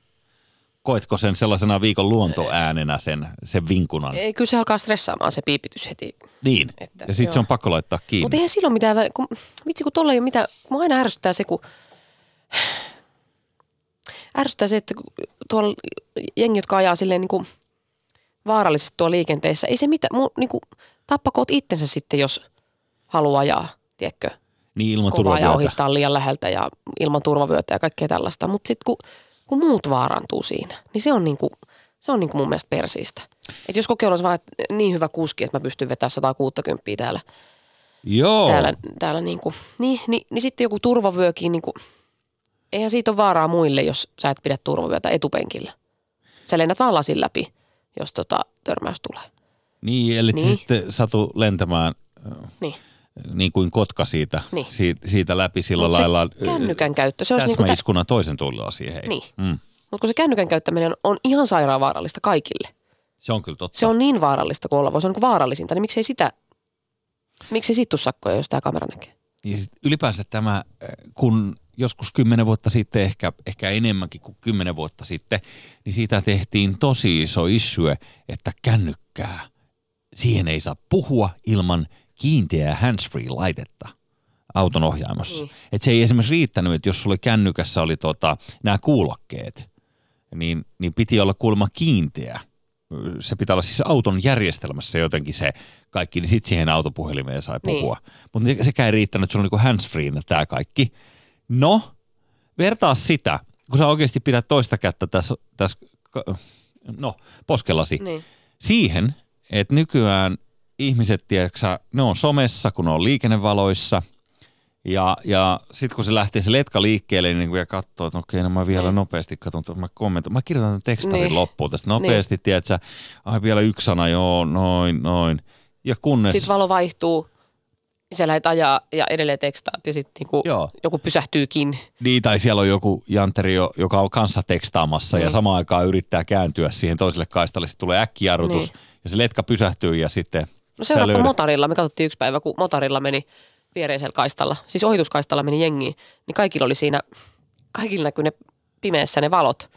Koetko sen sellaisena viikon luontoäänenä sen, sen vinkunan? Ei, kyllä se alkaa stressaamaan se piipitys heti. Niin. Että, ja sitten se on pakko laittaa kiinni. Mutta eihän silloin mitään, kun, vitsi kun tuolla ei ole mitään, mua aina ärsyttää se, kun ärsyttää se, että tuolla jengi, jotka ajaa silleen niin kuin vaarallisesti tuolla liikenteessä, ei se mitään, mu, niin kuin, tappakoot itsensä sitten, jos haluaa ajaa, tiedätkö, niin ilman kovaa ja ohittaa liian läheltä ja ilman turvavyötä ja kaikkea tällaista. Mutta sitten kun, kun muut vaarantuu siinä, niin se on, niinku, se on niinku mun mielestä persiistä. Et jos kokeilu olisi vaan että niin hyvä kuski, että mä pystyn vetämään 160 täällä, Joo. täällä, täällä niinku, niin, niin, niin, sitten joku turvavyökin, niinku, eihän siitä ole vaaraa muille, jos sä et pidä turvavyötä etupenkillä. Sä lennät vaan lasin läpi, jos tota törmäys tulee. Niin, eli Niin. niin. sitten satu lentämään Niin. niin kuin kotka siitä, Niin. siitä, siitä läpi sillä Mut se lailla. Kännykän käyttö, se olisi niinku, tä- täsmäiskuna toisen tuulilla siihen. Niin. Mm. mutta kun se kännykän käyttäminen on ihan sairaan vaarallista kaikille. Se on kyllä totta. Se on niin vaarallista kuin olla voi. Se on niin vaarallisinta, niin miksei sitä, miksei sit sakkoja, jos tämä kamera näkee? Ja sit ylipäänsä tämä, äh, kun joskus kymmenen vuotta sitten, ehkä, ehkä enemmänkin kuin kymmenen vuotta sitten, niin siitä tehtiin tosi iso issue, että kännykkää, siihen ei saa puhua ilman kiinteää handsfree-laitetta auton ohjaamossa. Niin. Että se ei esimerkiksi riittänyt, että jos sulle kännykässä oli tota, nämä kuulokkeet, niin, niin piti olla kuulemma kiinteä. Se pitää olla siis auton järjestelmässä jotenkin se kaikki, niin sitten siihen autopuhelimeen sai Niin. puhua. Mutta sekään ei riittänyt, että sulla on niinku handsfreena tämä kaikki. No, vertaa sitä, kun sä oikeasti pidät toista kättä tässä, tässä no, poskellasi, Niin. siihen, että nykyään ihmiset, tiedätkö, ne on somessa, kun ne on liikennevaloissa. Ja, ja sitten kun se lähtee se letka liikkeelle, niin kun ja katsoo, että okei, no mä vielä Niin. nopeasti katson, mä kommentoin, mä kirjoitan tekstarin Niin. loppuun tästä nopeasti, niin. tiedätkö, ai vielä yksi sana, joo, noin, noin. Ja kunnes, Sitten valo vaihtuu, niin sä lähdet ajaa ja edelleen tekstaat ja sitten niinku joo, joku pysähtyykin. niin, tai siellä on joku janteri, jo- joka on kanssa tekstaamassa ja Niin. samaan aikaan yrittää kääntyä siihen toiselle kaistalle, sitten tulee äkkijarrutus Niin. Ja se letka pysähtyy ja sitten No seuraava löydät- motarilla, me katsottiin yksi päivä, kun motarilla meni viereisellä kaistalla, siis ohituskaistalla meni jengi, niin kaikilla oli siinä, kaikilla näkyy ne pimeässä ne valot.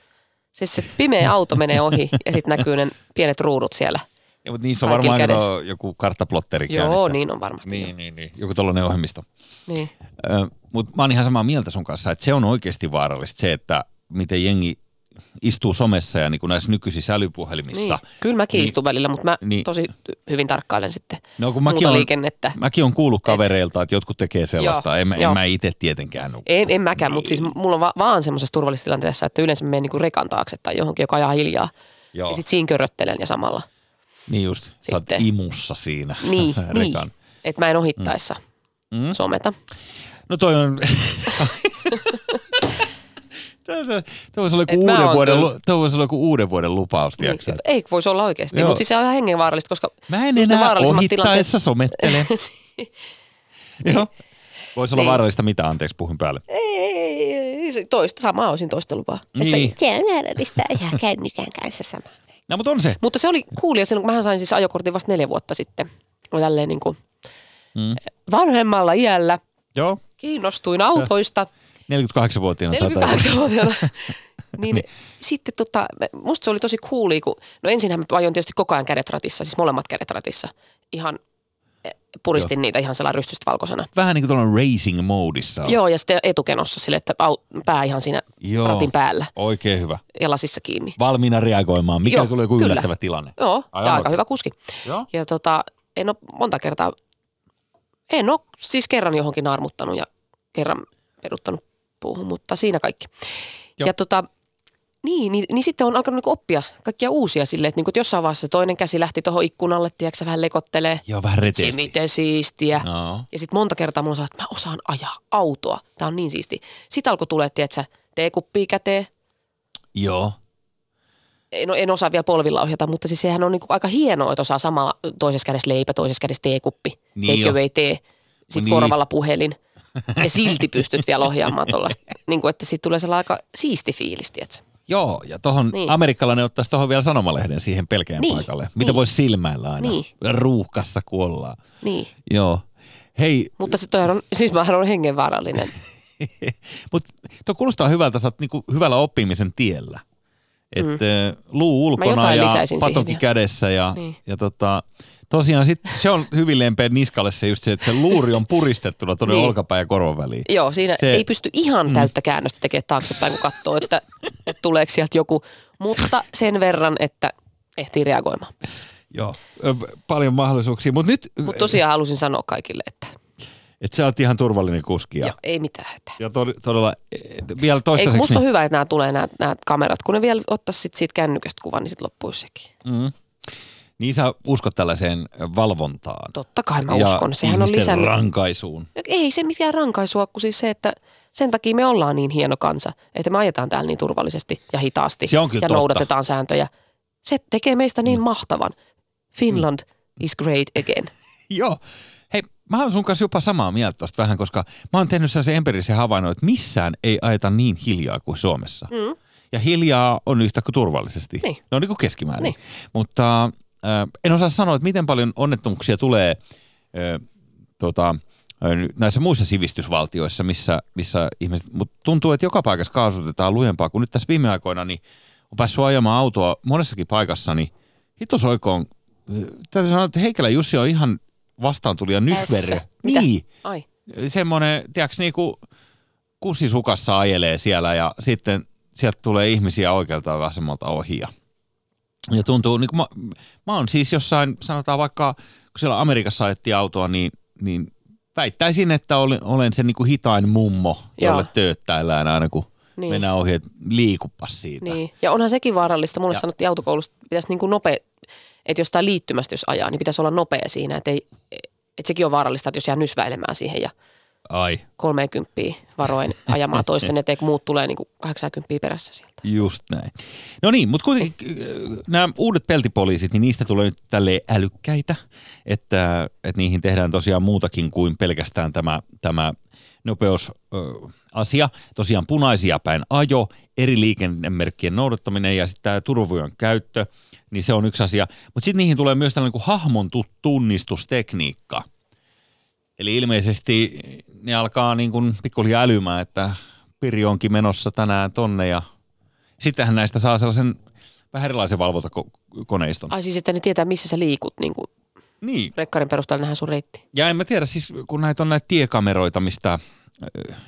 Siis se pimeä [LAUGHS] auto menee ohi ja sitten näkyy ne pienet ruudut siellä. Ja, mutta niissä on varmaan kädessä. joku karttaplotteri Joo, käynnissä. niin on varmasti. Niin, niin, niin. Joku tällainen ohjelmisto. niin. Mutta mä oon ihan samaa mieltä sun kanssa, että se on oikeasti vaarallista se, että miten jengi istuu somessa ja niin kuin näissä nykyisissä älypuhelimissa. Niin. Kyllä mäkin Niin. istun välillä, mutta mä Niin. tosi hyvin tarkkailen sitten No kun mäkin on, liikennettä. mäkin on kuullut kavereilta, että jotkut tekee sellaista. Joo, en, mä- en joo. mä itse tietenkään. En, en mäkään, Niin. mutta siis mulla on va- vaan semmoisessa turvallisessa tilanteessa, että yleensä menen niinku rekan taakse tai johonkin, joka ajaa hiljaa. Joo, Ja sitten siinä köröttelen ja samalla. niin just. Sä oot Sitten. imussa siinä Niin, [LAUGHS] niin. rekan. Että mä en ohittaessa Mm. mm. someta. No toi on... [LAUGHS] Toi voisi olla joku uuden vuoden, kyllä- lu- toi voisi olla joku uuden vuoden lupaus, Niin, ei voisi olla oikeasti, Joo. mutta siis se on ihan hengenvaarallista, koska Mä en enää ohittaessa somettele. [LAUGHS] Joo. Voisi olla Niin. vaarallista mitä, anteeksi, puhuin päälle. Ei, ei, se toista, samaa olisin toistellut vaan. Niin. Että se on vaarallista ihan kännykän kanssa sama. No, mutta on se. Mutta se oli kuulija silloin, kun mähän sain siis ajokortin vasta neljä vuotta sitten. Tälleen niin kuin Mm. vanhemmalla iällä Joo. kiinnostuin autoista. 48-vuotiaana sä 48-vuotiaana. niin, sitten tota, musta se oli tosi cooli, kun, no ensinhän mä ajoin tietysti koko ajan kädet ratissa, siis molemmat kädet ratissa. Ihan puristin Joo. niitä ihan sellainen rystystä valkoisena. Vähän niin kuin tuolla racing modissa. Joo, ja sitten etukenossa sille, että pää ihan siinä Joo, ratin päällä. oikein hyvä. Ja lasissa kiinni. Valmiina reagoimaan, mikä Joo, tulee joku kyllä. yllättävä tilanne. Joo, Aivan ja aika hyvä kuski. Joo. Ja tota, en ole monta kertaa, en ole siis kerran johonkin armuttanut ja kerran peruttanut puuhun, mutta siinä kaikki. Joo. Ja tota, niin, niin, niin sitten on alkanut niinku oppia kaikkia uusia silleen, että, niinku, että jossain vaiheessa toinen käsi lähti tuohon ikkunalle, tiedätkö vähän lekottelee. Joo, vähän reteesti. miten siistiä. No. Ja sitten monta kertaa mulla sanoo, että mä osaan ajaa autoa. Tämä on niin siisti. Sitten alkoi tulee, tiedätkö, teekuppia käteen. Joo. En, en osaa vielä polvilla ohjata, mutta siis sehän on niinku aika hienoa, että osaa samalla toisessa kädessä leipä, toisessa kädessä teekuppi. Niin Eikö ei tee. Sitten niin. korvalla puhelin. Ja silti pystyt vielä ohjaamaan tuollaista. Niin kuin, että siitä tulee sellainen aika siisti fiilis, tiedätkö? Joo, ja tuohon niin. amerikkalainen ottaisi tuohon vielä sanomalehden siihen pelkeen niin. paikalle. Mitä niin. voisi silmäillä aina niin. ruuhkassa kuollaan. Niin. Joo. Hei. Mutta se on, siis mähän on hengenvaarallinen. [LAUGHS] Mutta tuo kuulostaa hyvältä, sä oot niinku hyvällä oppimisen tiellä. Että mm. luu ulkona ja patonki kädessä ja, niin. ja tota, Tosiaan sit, se on hyvin lempeä niskalle se just se, että se luuri on puristettuna tuonne niin. olkapään ja korvan väliin. Joo, siinä se, ei pysty ihan mm. täyttä käännöstä tekemään taaksepäin, kun katsoo, että, että tuleeko sieltä joku. Mutta sen verran, että ehtii reagoimaan. Joo, paljon mahdollisuuksia. Mutta nyt... Mut tosiaan halusin sanoa kaikille, että... Että sä oot ihan turvallinen kuski. Joo, ei mitään hätää. Ja to, todella, vielä toistaiseksi... Ei, musta on hyvä, että nämä tulee nämä, nämä kamerat. Kun ne vielä ottaisi sit siitä kännykästä kuvan, niin sitten loppuisi sekin. Mm. Niin sä uskot tällaiseen valvontaan. Totta kai mä ja uskon. Sehän on lisännyt. rankaisuun. Ei se mitään rankaisua, kun siis se, että sen takia me ollaan niin hieno kansa, että me ajetaan täällä niin turvallisesti ja hitaasti se on ja totta. noudatetaan sääntöjä. Se tekee meistä niin mm. mahtavan. Finland mm. is great again. [LAUGHS] Joo. Hei, mä oon sun kanssa jopa samaa mieltä tosta vähän, koska mä oon tehnyt sellaisen empiirisen havainnon, että missään ei ajeta niin hiljaa kuin Suomessa. Mm. Ja hiljaa on yhtä kuin turvallisesti. Niin. Ne on niin kuin keskimäärin. Niin. Mutta en osaa sanoa, että miten paljon onnettomuuksia tulee tota, näissä muissa sivistysvaltioissa, missä, missä ihmiset, mutta tuntuu, että joka paikassa kaasutetaan lujempaa, kun nyt tässä viime aikoina niin on päässyt ajamaan autoa monessakin paikassa, niin hitosoikoon, täytyy sanoa, että Heikelä Jussi on ihan vastaantulija nyhverö. Niin. Ai. Semmoinen, tiedätkö, niin kuin kusisukassa ajelee siellä ja sitten sieltä tulee ihmisiä oikealta ja vasemmalta ohi ja – ja tuntuu, niin kuin mä, mä oon siis jossain, sanotaan vaikka, kun siellä Amerikassa ajettiin autoa, niin, niin väittäisin, että olen, olen se niin kuin hitain mummo, jolle Joo. tööttäillään aina kun niin. mennään ohi, että liikupas siitä. Niin. Ja onhan sekin vaarallista. Mulle ja. sanottiin autokoulusta, että pitäisi niin kuin nopea, että jostain liittymästä jos ajaa, niin pitäisi olla nopea siinä. Että, ei, että sekin on vaarallista, että jos jää nysväilemään siihen ja – Ai. 30 varoen ajamaan [LAUGHS] toisten eteen, kun muut tulee niin kuin 80 perässä sieltä. Just näin. No niin, mutta kuitenkin äh, nämä uudet peltipoliisit, niin niistä tulee nyt tälleen älykkäitä, että, että niihin tehdään tosiaan muutakin kuin pelkästään tämä, tämä nopeusasia. Tosiaan punaisia päin ajo, eri liikennemerkkien noudattaminen ja sitten tämä turvavyön käyttö, niin se on yksi asia. Mutta sitten niihin tulee myös tällainen kuin hahmon tunnistustekniikka – Eli ilmeisesti ne alkaa niin kuin pikkuhiljaa älymään, että Piri onkin menossa tänään tonne ja sittenhän näistä saa sellaisen vähän erilaisen valvontakoneiston. Ai siis, että ne tietää, missä sä liikut niin kuin niin. rekkarin perusteella nähdään sun reitti. Ja en mä tiedä, siis kun näitä on näitä tiekameroita, mistä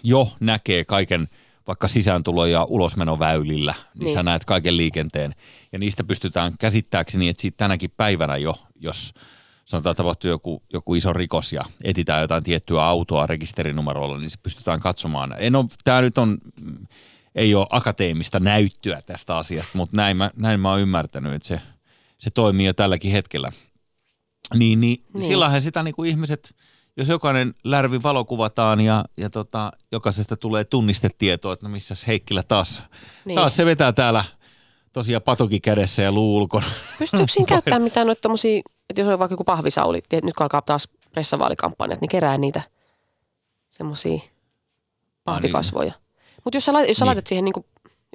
jo näkee kaiken vaikka sisääntulo- ja ulosmenoväylillä, niin, niin sä näet kaiken liikenteen. Ja niistä pystytään käsittääkseni, että siitä tänäkin päivänä jo, jos sanotaan tapahtuu joku, joku iso rikos ja etitään jotain tiettyä autoa rekisterinumerolla, niin se pystytään katsomaan. En ole, tämä nyt on, ei ole akateemista näyttöä tästä asiasta, mutta näin mä, näin mä oon ymmärtänyt, että se, se toimii jo tälläkin hetkellä. Niin, niin, niin. silloinhan sitä niin kuin ihmiset, jos jokainen lärvi valokuvataan ja, ja tota, jokaisesta tulee tunnistetietoa, että no missä Heikkilä taas, niin. taas se vetää täällä tosiaan patoki kädessä ja luu ulkona. Pystyykö siinä [LAUGHS] käyttämään mitään noita tommosia että jos on vaikka joku pahvisauli, että nyt kun alkaa taas pressavaalikampanjat, niin kerää niitä semmoisia pahvikasvoja. Ah, niin. Mutta jos sä, laitat, jos sä niin. laitat siihen, niin kuin,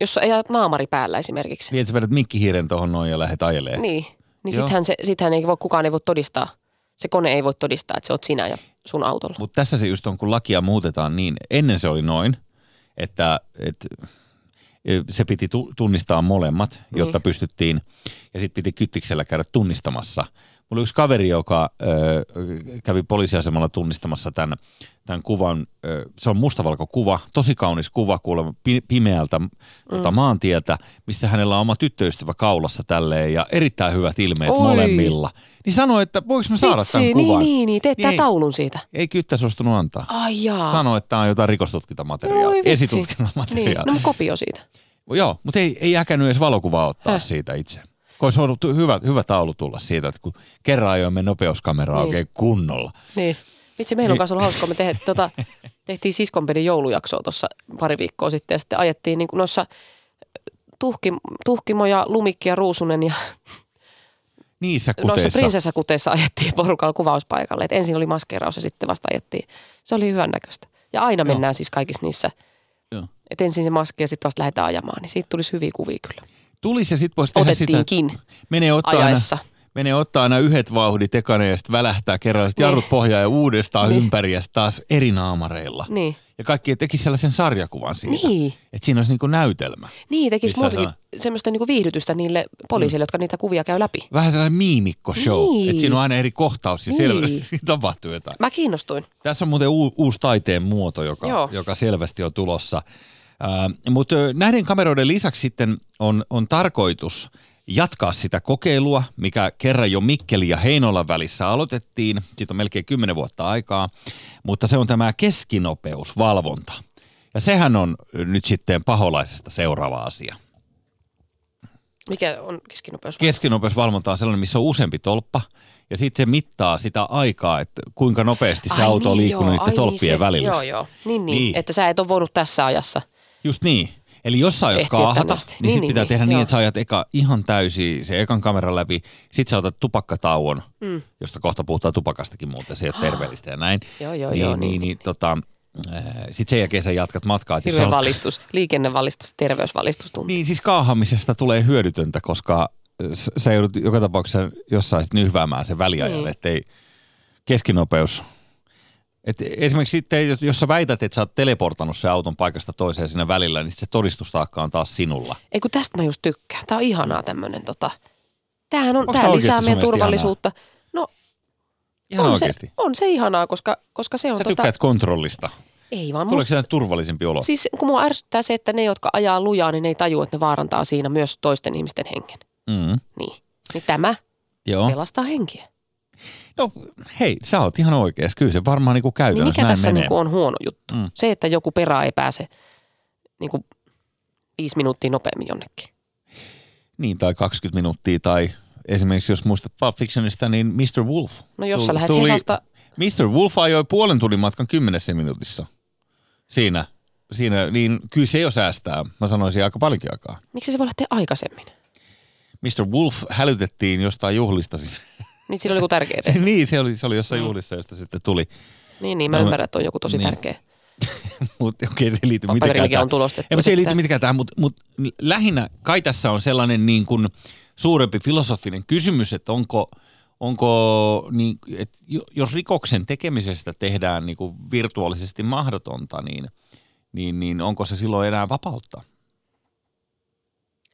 jos sä ajat naamari päällä esimerkiksi. Niin, että sä vedät mikkihiiren tuohon noin ja lähdet ajelemaan. Niin, niin sittenhän, se, sittenhän ei voi, kukaan ei voi todistaa, se kone ei voi todistaa, että se oot sinä ja sun autolla. Mutta tässä se just on, kun lakia muutetaan niin, ennen se oli noin, että, että se piti tunnistaa molemmat, jotta niin. pystyttiin, ja sitten piti kyttiksellä käydä tunnistamassa – oli yksi kaveri, joka ö, kävi poliisiasemalla tunnistamassa tämän, tämän kuvan. Ö, se on mustavalkokuva, tosi kaunis kuva kuulemma pi- pimeältä mm. tota, maantieltä, missä hänellä on oma tyttöystävä kaulassa tälleen ja erittäin hyvät ilmeet Oi. molemmilla. Niin sanoi, että voiko mä saada Vitsi, tämän niin, kuvan. niin, niin, teet tää ei- taulun siitä. Ei kyttä suostunut antaa. Ai jaa. Sanoi, että tämä on jotain rikostutkintamateriaalia, esitutkintamateriaalia. Niin, no kopio siitä. Joo, mutta ei, ei äkänyt edes valokuvaa ottaa Häh? siitä itse. Olisi ollut hyvä, hyvä taulu tulla siitä, että kun kerran ajoimme nopeuskameraa Niin. oikein kunnolla. Niin. Vitsi, meillä on Niin. kanssa ollut hauskaa. Me te, tota, [LAUGHS] tehtiin siskonpedin joulujaksoa tuossa pari viikkoa sitten ja sitten ajettiin niin noissa tuhki, Tuhkimo ja Lumikki ja Ruusunen ja [LAUGHS] Niissä noissa kuteissa. prinsessakuteissa ajettiin porukalla kuvauspaikalle. Et ensin oli maskeeraus ja sitten vasta ajettiin. Se oli hyvän näköistä. Ja aina Joo. mennään siis kaikissa niissä. Joo. Et ensin se maski ja sitten vasta lähdetään ajamaan. Niin siitä tulisi hyviä kuvia kyllä. Tulisi ja sitten voisi tehdä sitä, menee ottaa, aina, menee ottaa aina yhdet vauhdit ekana ja sitten välähtää kerran, sitten Niin. jarrut pohjaa ja uudestaan Niin. ympäri ja taas eri naamareilla. Niin. Ja kaikki tekisi sellaisen sarjakuvan siitä, Niin. että siinä olisi niinku näytelmä. Niin, tekisi muutenkin semmoista niinku viihdytystä niille poliisille, jotka niitä kuvia käy läpi. Vähän sellainen miimikko-show, Niin. että siinä on aina eri kohtaus ja Niin. selvästi [LAUGHS] siinä tapahtuu jotain. Mä kiinnostuin. Tässä on muuten u- uusi taiteen muoto, joka, Joo. joka selvästi on tulossa. Mutta näiden kameroiden lisäksi sitten on, on tarkoitus jatkaa sitä kokeilua, mikä kerran jo Mikkeli ja Heinolan välissä aloitettiin. Siitä on melkein 10 vuotta aikaa, mutta se on tämä keskinopeusvalvonta. Ja sehän on nyt sitten paholaisesta seuraava asia. Mikä on keskinopeus? Keskinopeusvalvonta on sellainen, missä on useampi tolppa, ja sitten se mittaa sitä aikaa, että kuinka nopeasti se Ai auto on niin, liikkunut joo, niiden ai tolppien niin, se- välillä. Joo, joo. Niin, niin, Niin. niin, että sä et ole voinut tässä ajassa. Just niin. Eli jos sä aiot kaahata, niin, Niin, sit niin, pitää niin, tehdä niin, joo. että sä ajat eka ihan täysi se ekan kameran läpi, sit sä otat tupakkatauon, mm. josta kohta puhutaan tupakastakin muuten, se ei ole terveellistä ja näin. Joo, joo, niin, joo, niin, niin, niin, niin. tota, äh, sit sen jälkeen sä jatkat matkaa. jos Hirveä olet- valistus, liikennevalistus, terveysvalistus tuntuu. Niin, siis kaahamisesta tulee hyödytöntä, koska sä joudut joka tapauksessa jossain nyhväämään sen väliajan, Niin. ettei keskinopeus. Et esimerkiksi sitten, jos, sä väität, että sä oot teleportannut sen auton paikasta toiseen siinä välillä, niin se todistustaakka on taas sinulla. Ei kun tästä mä just tykkään. Tää on ihanaa tämmönen tota. Tämähän on, Onks tää lisää meidän turvallisuutta. No Ihan on oikeasti. se, on se ihanaa, koska, koska se on Sä tota, tykkäät kontrollista. ei vaan Tuleeko musta, turvallisempi olo? siis kun mua ärsyttää se, että ne, jotka ajaa lujaa, niin ne ei tajua, että ne vaarantaa siinä myös toisten ihmisten hengen. Mm, Niin. Niin tämä joo. pelastaa henkiä. No hei, sä oot ihan oikeassa. Kyllä se varmaan Niin käytännössä mikä näin tässä menee. niinku on huono juttu? Mm. Se, että joku perä ei pääse niinku viisi minuuttia nopeammin jonnekin. Niin, tai 20 minuuttia. Tai esimerkiksi jos muistat Pulp Fictionista, niin Mr. Wolf. No jos Tuli- sä lähdet tuli- Hesasta, Mr. Wolf ajoi puolen tunnin matkan kymmenessä minuutissa. Siinä. Siinä, niin kyllä se jo säästää. Mä sanoisin aika paljonkin aikaa. miksi se voi lähteä aikaisemmin? Mr. Wolf hälytettiin jostain juhlista. [LAUGHS] Niin sillä oli joku tärkeä Se, tehtävä. [LAUGHS] niin, se oli, se oli jossain Mm. juhlissa, josta sitten tuli. Niin, niin, mä No, ymmärrän, että on joku tosi niin. tärkeä. [LAUGHS] Mutta okei, se ei liity mitenkään on tulostettu. Ei, mutta se ei liity mitenkään tähän, mutta, mutta lähinnä kai tässä on sellainen niin kuin suurempi filosofinen kysymys, että onko, onko niin, että jo- jos rikoksen tekemisestä tehdään niin kuin virtuaalisesti mahdotonta, niin, niin, niin onko se silloin enää vapautta?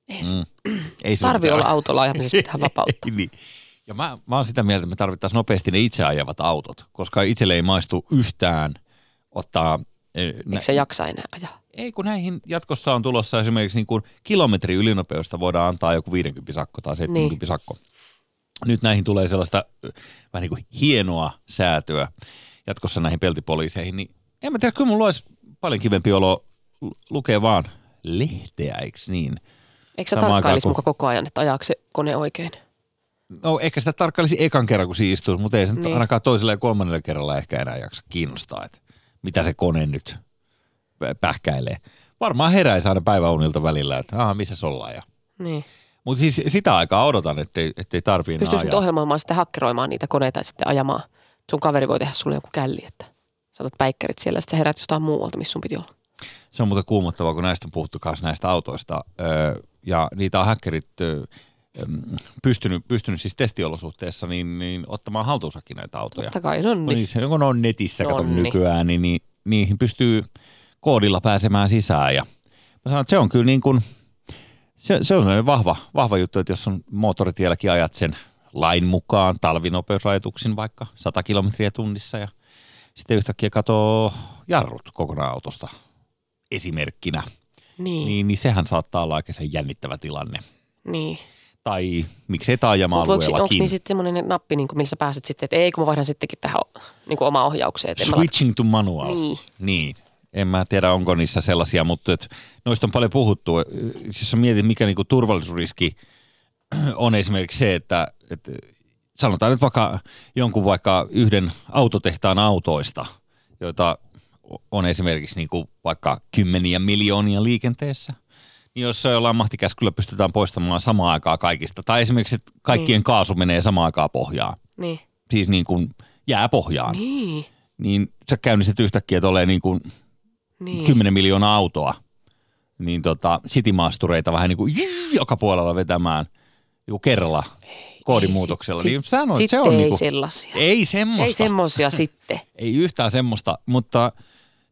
Ei, se Mm. Ei tarvi olla autolla ajamisessa pitää [LAUGHS] vapautta. niin. Ja mä, mä oon sitä mieltä, että me tarvittaisiin nopeasti ne itse ajavat autot, koska itselle ei maistu yhtään ottaa... eh, nä- Eikö se jaksa enää ajaa? ei, kun näihin jatkossa on tulossa esimerkiksi niin kuin kilometri ylinopeusta voidaan antaa joku 50 sakko tai 70 niin. sakko. Nyt näihin tulee sellaista ö, vähän niin kuin hienoa säätöä jatkossa näihin peltipoliiseihin, niin en mä tiedä, kyllä mulla olisi paljon kivempi olo lu- lukea vaan lehteä, eikö niin? Eikö sä tarkkailisi kun- muka koko ajan, että ajaako se kone oikein? No ehkä sitä tarkkailisi ekan kerran, kun siinä istuu, mutta ei se niin. Ainakaan toisella ja kolmannella kerralla ehkä enää jaksa kiinnostaa, että mitä se kone nyt pä- pähkäilee. Varmaan heräisi aina päiväunilta välillä, että aha, missä se ollaan. Ja. Niin. Mutta siis sitä aikaa odotan, ettei, ettei tarvii enää ajaa. ohjelmoimaan sitten hakkeroimaan niitä koneita ja sitten ajamaan. Sun kaveri voi tehdä sulle joku källi, että sä otat päikkärit siellä ja sitten sä herät jostain muualta, missä sun piti olla. Se on muuten kuumottavaa, kun näistä on puhuttu myös näistä autoista. Öö, ja niitä on hackerit öö, pystynyt, pystynyt siis testiolosuhteessa niin, niin ottamaan haltuunsakin näitä autoja. Totta kai, no No niin. niin, se, kun on netissä kato Nonni. nykyään, niin, niin niihin pystyy koodilla pääsemään sisään. Ja mä sanon, että se on kyllä niin kuin, se, se on vahva, vahva juttu, että jos on moottoritielläkin ajat sen lain mukaan talvinopeusrajoituksin vaikka 100 kilometriä tunnissa ja sitten yhtäkkiä katoo jarrut kokonaan autosta esimerkkinä, Niin, niin. niin, niin sehän saattaa olla aika jännittävä tilanne. niin. Tai miksei Mutta onko taajama-alueellakin. niin sitten semmoinen nappi, niin kuin, millä sä pääset sitten, että ei kun mä vaihdan sittenkin tähän niin kuin omaan ohjaukseen. Switching to manual. Niin. niin. En mä tiedä, onko niissä sellaisia, mutta et, noista on paljon puhuttu. Siis mietit, mikä niinku turvallisuusriski [CLEARS THROAT] on esimerkiksi se, että, että sanotaan nyt vaikka jonkun vaikka yhden autotehtaan autoista, joita on esimerkiksi niinku vaikka kymmeniä miljoonia liikenteessä, niin jos se jollain mahtikäskyllä pystytään poistamaan samaan aikaan kaikista, tai esimerkiksi, että kaikkien kaasu menee samaan aikaan pohjaan, Niin. siis niin kuin jää pohjaan, Niin. niin sä käynnistät yhtäkkiä, että olee niin kuin Niin. 10 miljoonaa autoa, niin tota, citymastureita vähän niin kuin joka puolella vetämään joku kerralla koodimuutoksella. sit- niin sanoin, sit- se on sitten niin ei kuin, sellaisia. ei semmoista. Ei semmoisia sitten. [LAUGHS] ei yhtään semmoista, mutta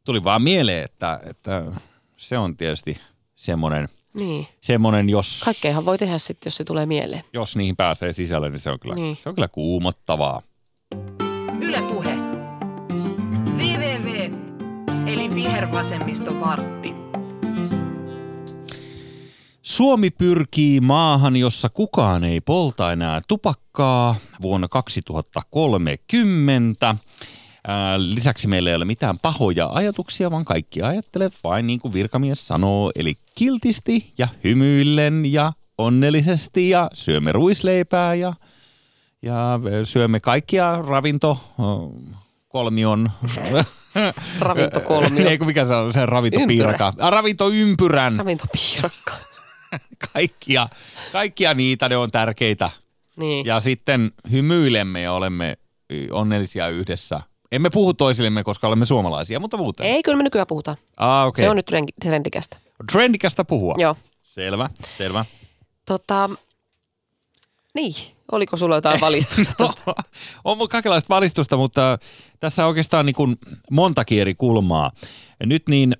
tuli vaan mieleen, että, että se on tietysti semmoinen, Niin. semmoinen jos, Kaikkeihan voi tehdä sitten, jos se tulee mieleen. jos niihin pääsee sisälle, niin se on kyllä, Niin. se on kyllä kuumottavaa. Yle Puhe. VVV, eli vihervasemmisto vartti. Suomi pyrkii maahan, jossa kukaan ei polta enää tupakkaa vuonna 2030. Ää, Lisäksi meillä ei ole mitään pahoja ajatuksia, vaan kaikki ajattelet vain niin kuin virkamies sanoo, eli kiltisti ja hymyillen ja onnellisesti ja syömme ruisleipää ja, ja syömme kaikkia ravinto kolmion [LAUGHS] Ravintokolmio. [LAUGHS] Ei kun mikä se on, se ravintopiiraka. Ah, Ravintoympyrän Ravintopiirakka. [LAUGHS] kaikkia, kaikkia niitä, ne on tärkeitä. Niin. Ja sitten hymyilemme ja olemme onnellisia yhdessä. Emme puhu toisillemme, koska olemme suomalaisia, mutta muuten. Ei, kyllä me nykyään puhutaan. Ah, okay. Se on nyt trend- trendikästä. trendikästä puhua. Joo. Selvä, selvä. Tota, niin, oliko sulla jotain valistusta? [LAUGHS] tuosta? on mun kaikenlaista valistusta, mutta tässä on oikeastaan niin kuin montakin eri kulmaa. Nyt niin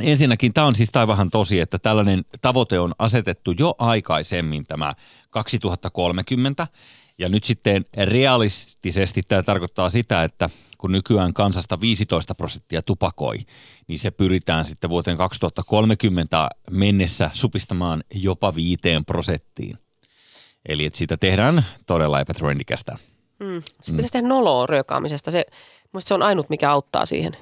ensinnäkin tämä on siis taivahan tosi, että tällainen tavoite on asetettu jo aikaisemmin tämä 2030. Ja nyt sitten realistisesti tämä tarkoittaa sitä, että kun nykyään kansasta 15 prosenttia tupakoi, niin se pyritään sitten vuoteen 2030 mennessä supistamaan jopa 5 prosenttiin. Eli että siitä tehdään todella epätrendikästä. Mm. Sitten pitäisi tehdä noloa röökaamisesta. Se, musta se on ainut, mikä auttaa siihen.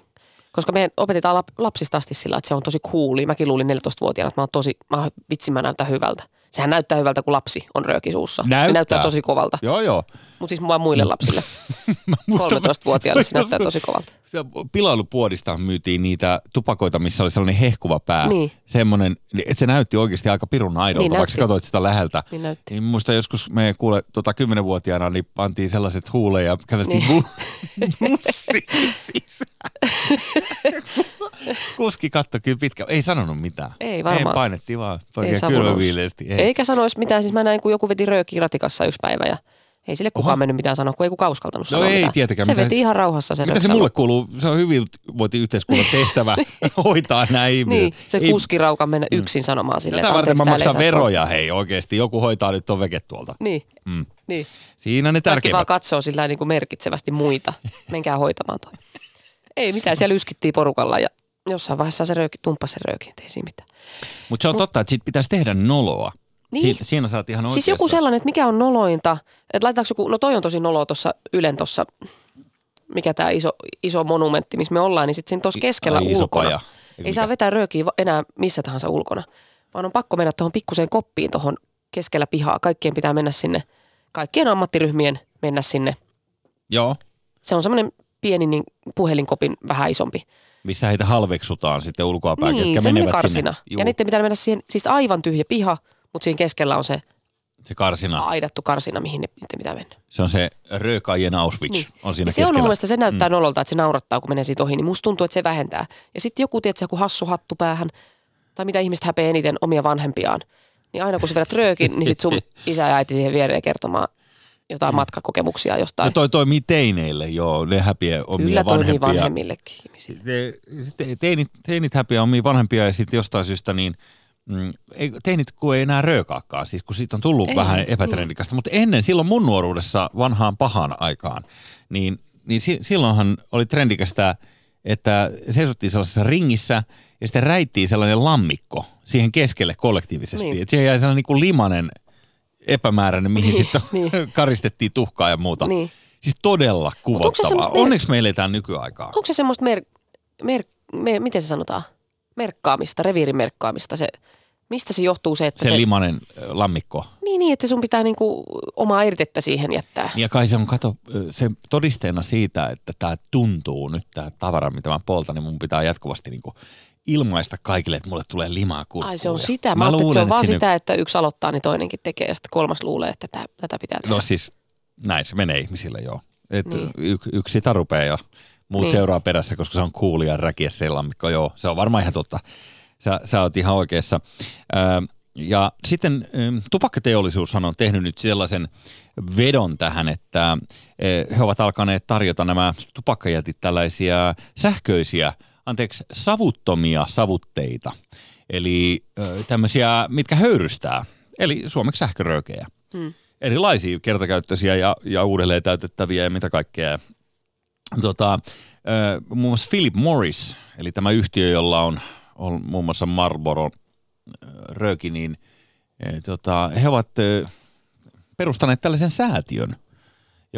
Koska me opetetaan lap, lapsista asti sillä, että se on tosi cooli. Mäkin luulin 14-vuotiaana, että mä oon tosi, mä, vitsi mä näytän hyvältä. Sehän näyttää hyvältä, kun lapsi on rööki suussa. Se Näyttää. näyttää tosi kovalta. Joo, joo. Mutta siis vaan muille lapsille. [LAUGHS] Mä muistan- 13-vuotiaille se näyttää tosi kovalta. [LAUGHS] Pilailupuodista myytiin niitä tupakoita, missä oli sellainen hehkuva pää. Niin. Semmoinen, se näytti oikeasti aika pirun aidolta, Niin vaikka sä katsoit sitä läheltä. Niin näytti. Niin muista joskus me kuule tota kymmenenvuotiaana, niin pantiin sellaiset huuleen ja käveltiin Niin. [LAUGHS] sisään. Kuski katto kyllä pitkä. Ei sanonut mitään. Ei varmaan. Ei, painettiin vaan oikein kylmäviileesti. Ei. Eikä sanoisi mitään. Siis mä näin, kun joku veti röökiä ratikassa yksi päivä ja ei sille kukaan Oho. mennyt mitään sanoa, kun ei kukaan uskaltanut No sanoa ei mitään. tietenkään. Se Mitä- veti ihan rauhassa se Mitä se mulle kuuluu? Se on hyvinvointiyhteiskunnan [LAUGHS] tehtävä [LAUGHS] hoitaa nämä ihmiset. Niin, se Ei- kuskiraukan mennä yksin sanomaan silleen, Tätä varten mä ei maksan veroja, hei oikeasti. Joku hoitaa nyt ton veke tuolta. Niin, Mm. niin. Siinä ne Kaikki vaan tärkeimmät. katsoo sillä niin kuin merkitsevästi muita. [LAUGHS] Menkää hoitamaan toi. Ei mitään, siellä yskittiin porukalla ja jossain vaiheessa se rööki, tumppasi se rööki, ei siinä mitään. Mutta se on totta, että siitä pitäisi tehdä noloa. Niin. Si- siinä oot ihan oikeassa. Siis joku sellainen, että mikä on nolointa, että laitetaanko joku, no toi on tosi noloa tuossa Ylen tuossa, mikä tämä iso, iso monumentti, missä me ollaan, niin sitten siinä tuossa keskellä Ai, ulkona. paja. Ei saa vetää röökiä enää missä tahansa ulkona, vaan on pakko mennä tuohon pikkuseen koppiin tuohon keskellä pihaa. Kaikkien pitää mennä sinne, kaikkien ammattiryhmien mennä sinne. Joo, Se on semmoinen pieni niin puhelinkopin vähän isompi. Missä heitä halveksutaan sitten ulkoapäin, niin, ketkä menevät karsina. sinne. Juu, Ja niiden pitää mennä siihen, siis aivan tyhjä piha, mutta siinä keskellä on se se karsina. aidattu karsina, mihin ne, niiden pitää mennä. Se on se röökaajien Auschwitz. Niin. On siinä Ja se on mun keskellä. mielestä, se näyttää mm. nololta, että se naurattaa, kun menee siitä ohi, niin musta tuntuu, että se vähentää. Ja sitten joku, tiedätkö, joku hassu hattu päähän, tai mitä ihmiset häpeää eniten omia vanhempiaan. Niin aina kun sä vedät röökin, niin sit sun isä ja äiti siihen viereen kertomaan jotain matkakokemuksia jostain. No toi toimii teineille, joo. Ne häpiä omia Kyllä vanhempia. vanhemmillekin ihmisille. Te- te- Teinit, teinit häpiä omia vanhempia ja sitten jostain syystä niin mm, ei, teinit kun ei enää röökaakaan, siis kun siitä on tullut Ei, vähän niin. epätrendikästä. Mutta ennen, silloin mun nuoruudessa vanhaan pahaan aikaan, niin, niin si, silloinhan oli trendikästä, että seisottiin sellaisessa ringissä ja sitten räittiin sellainen lammikko siihen keskelle kollektiivisesti. Niin. Niin. Että siihen jäi sellainen niin kuin limanen epämääräinen, mihin Niin, sitten niin. [LAUGHS] karistettiin tuhkaa ja muuta. Niin. Siis todella kuvottavaa. mer- Onneksi me eletään nykyaikaa. Onko se semmoista mer, mer, mer, miten se sanotaan? Merkkaamista, reviirimerkkaamista. Se, mistä se johtuu se, että Se, se, limanen lammikko. niin, niin, että sun pitää niinku omaa irtettä siihen jättää. Ja kai se on, kato, se todisteena siitä, että tämä tuntuu nyt, tämä tavara, mitä mä poltan, niin mun pitää jatkuvasti niinku ilmaista kaikille, että mulle tulee limaa kurkkuun. Ai se on sitä. Mä, mä ajattelin, että se on vaan sinne- sitä, että yksi aloittaa, niin toinenkin tekee ja sitten kolmas luulee, että tätä, tätä pitää tehdä. No siis näin se menee ihmisille joo. Et Niin. y- yksi sitä rupeaa ja muut Niin. seuraa perässä, koska se on ja räkiä se lammikko. Joo, se on varmaan ihan totta. Sä, sä oot ihan oikeassa. Ö, ja sitten tupakkateollisuushan on tehnyt nyt sellaisen vedon tähän, että he ovat alkaneet tarjota nämä tupakkajätit tällaisia sähköisiä, anteeksi, savuttomia savutteita. Eli tämmöisiä, mitkä höyrystää, eli suomeksi sähköröykejä Hmm. erilaisia kertakäyttöisiä ja, ja uudelleen täytettäviä ja mitä kaikkea. Tota, muun muassa Philip Morris, eli tämä yhtiö, jolla on, on muun muassa Marlboro ö, rööki, niin ö, tota, he ovat perustaneet tällaisen säätiön,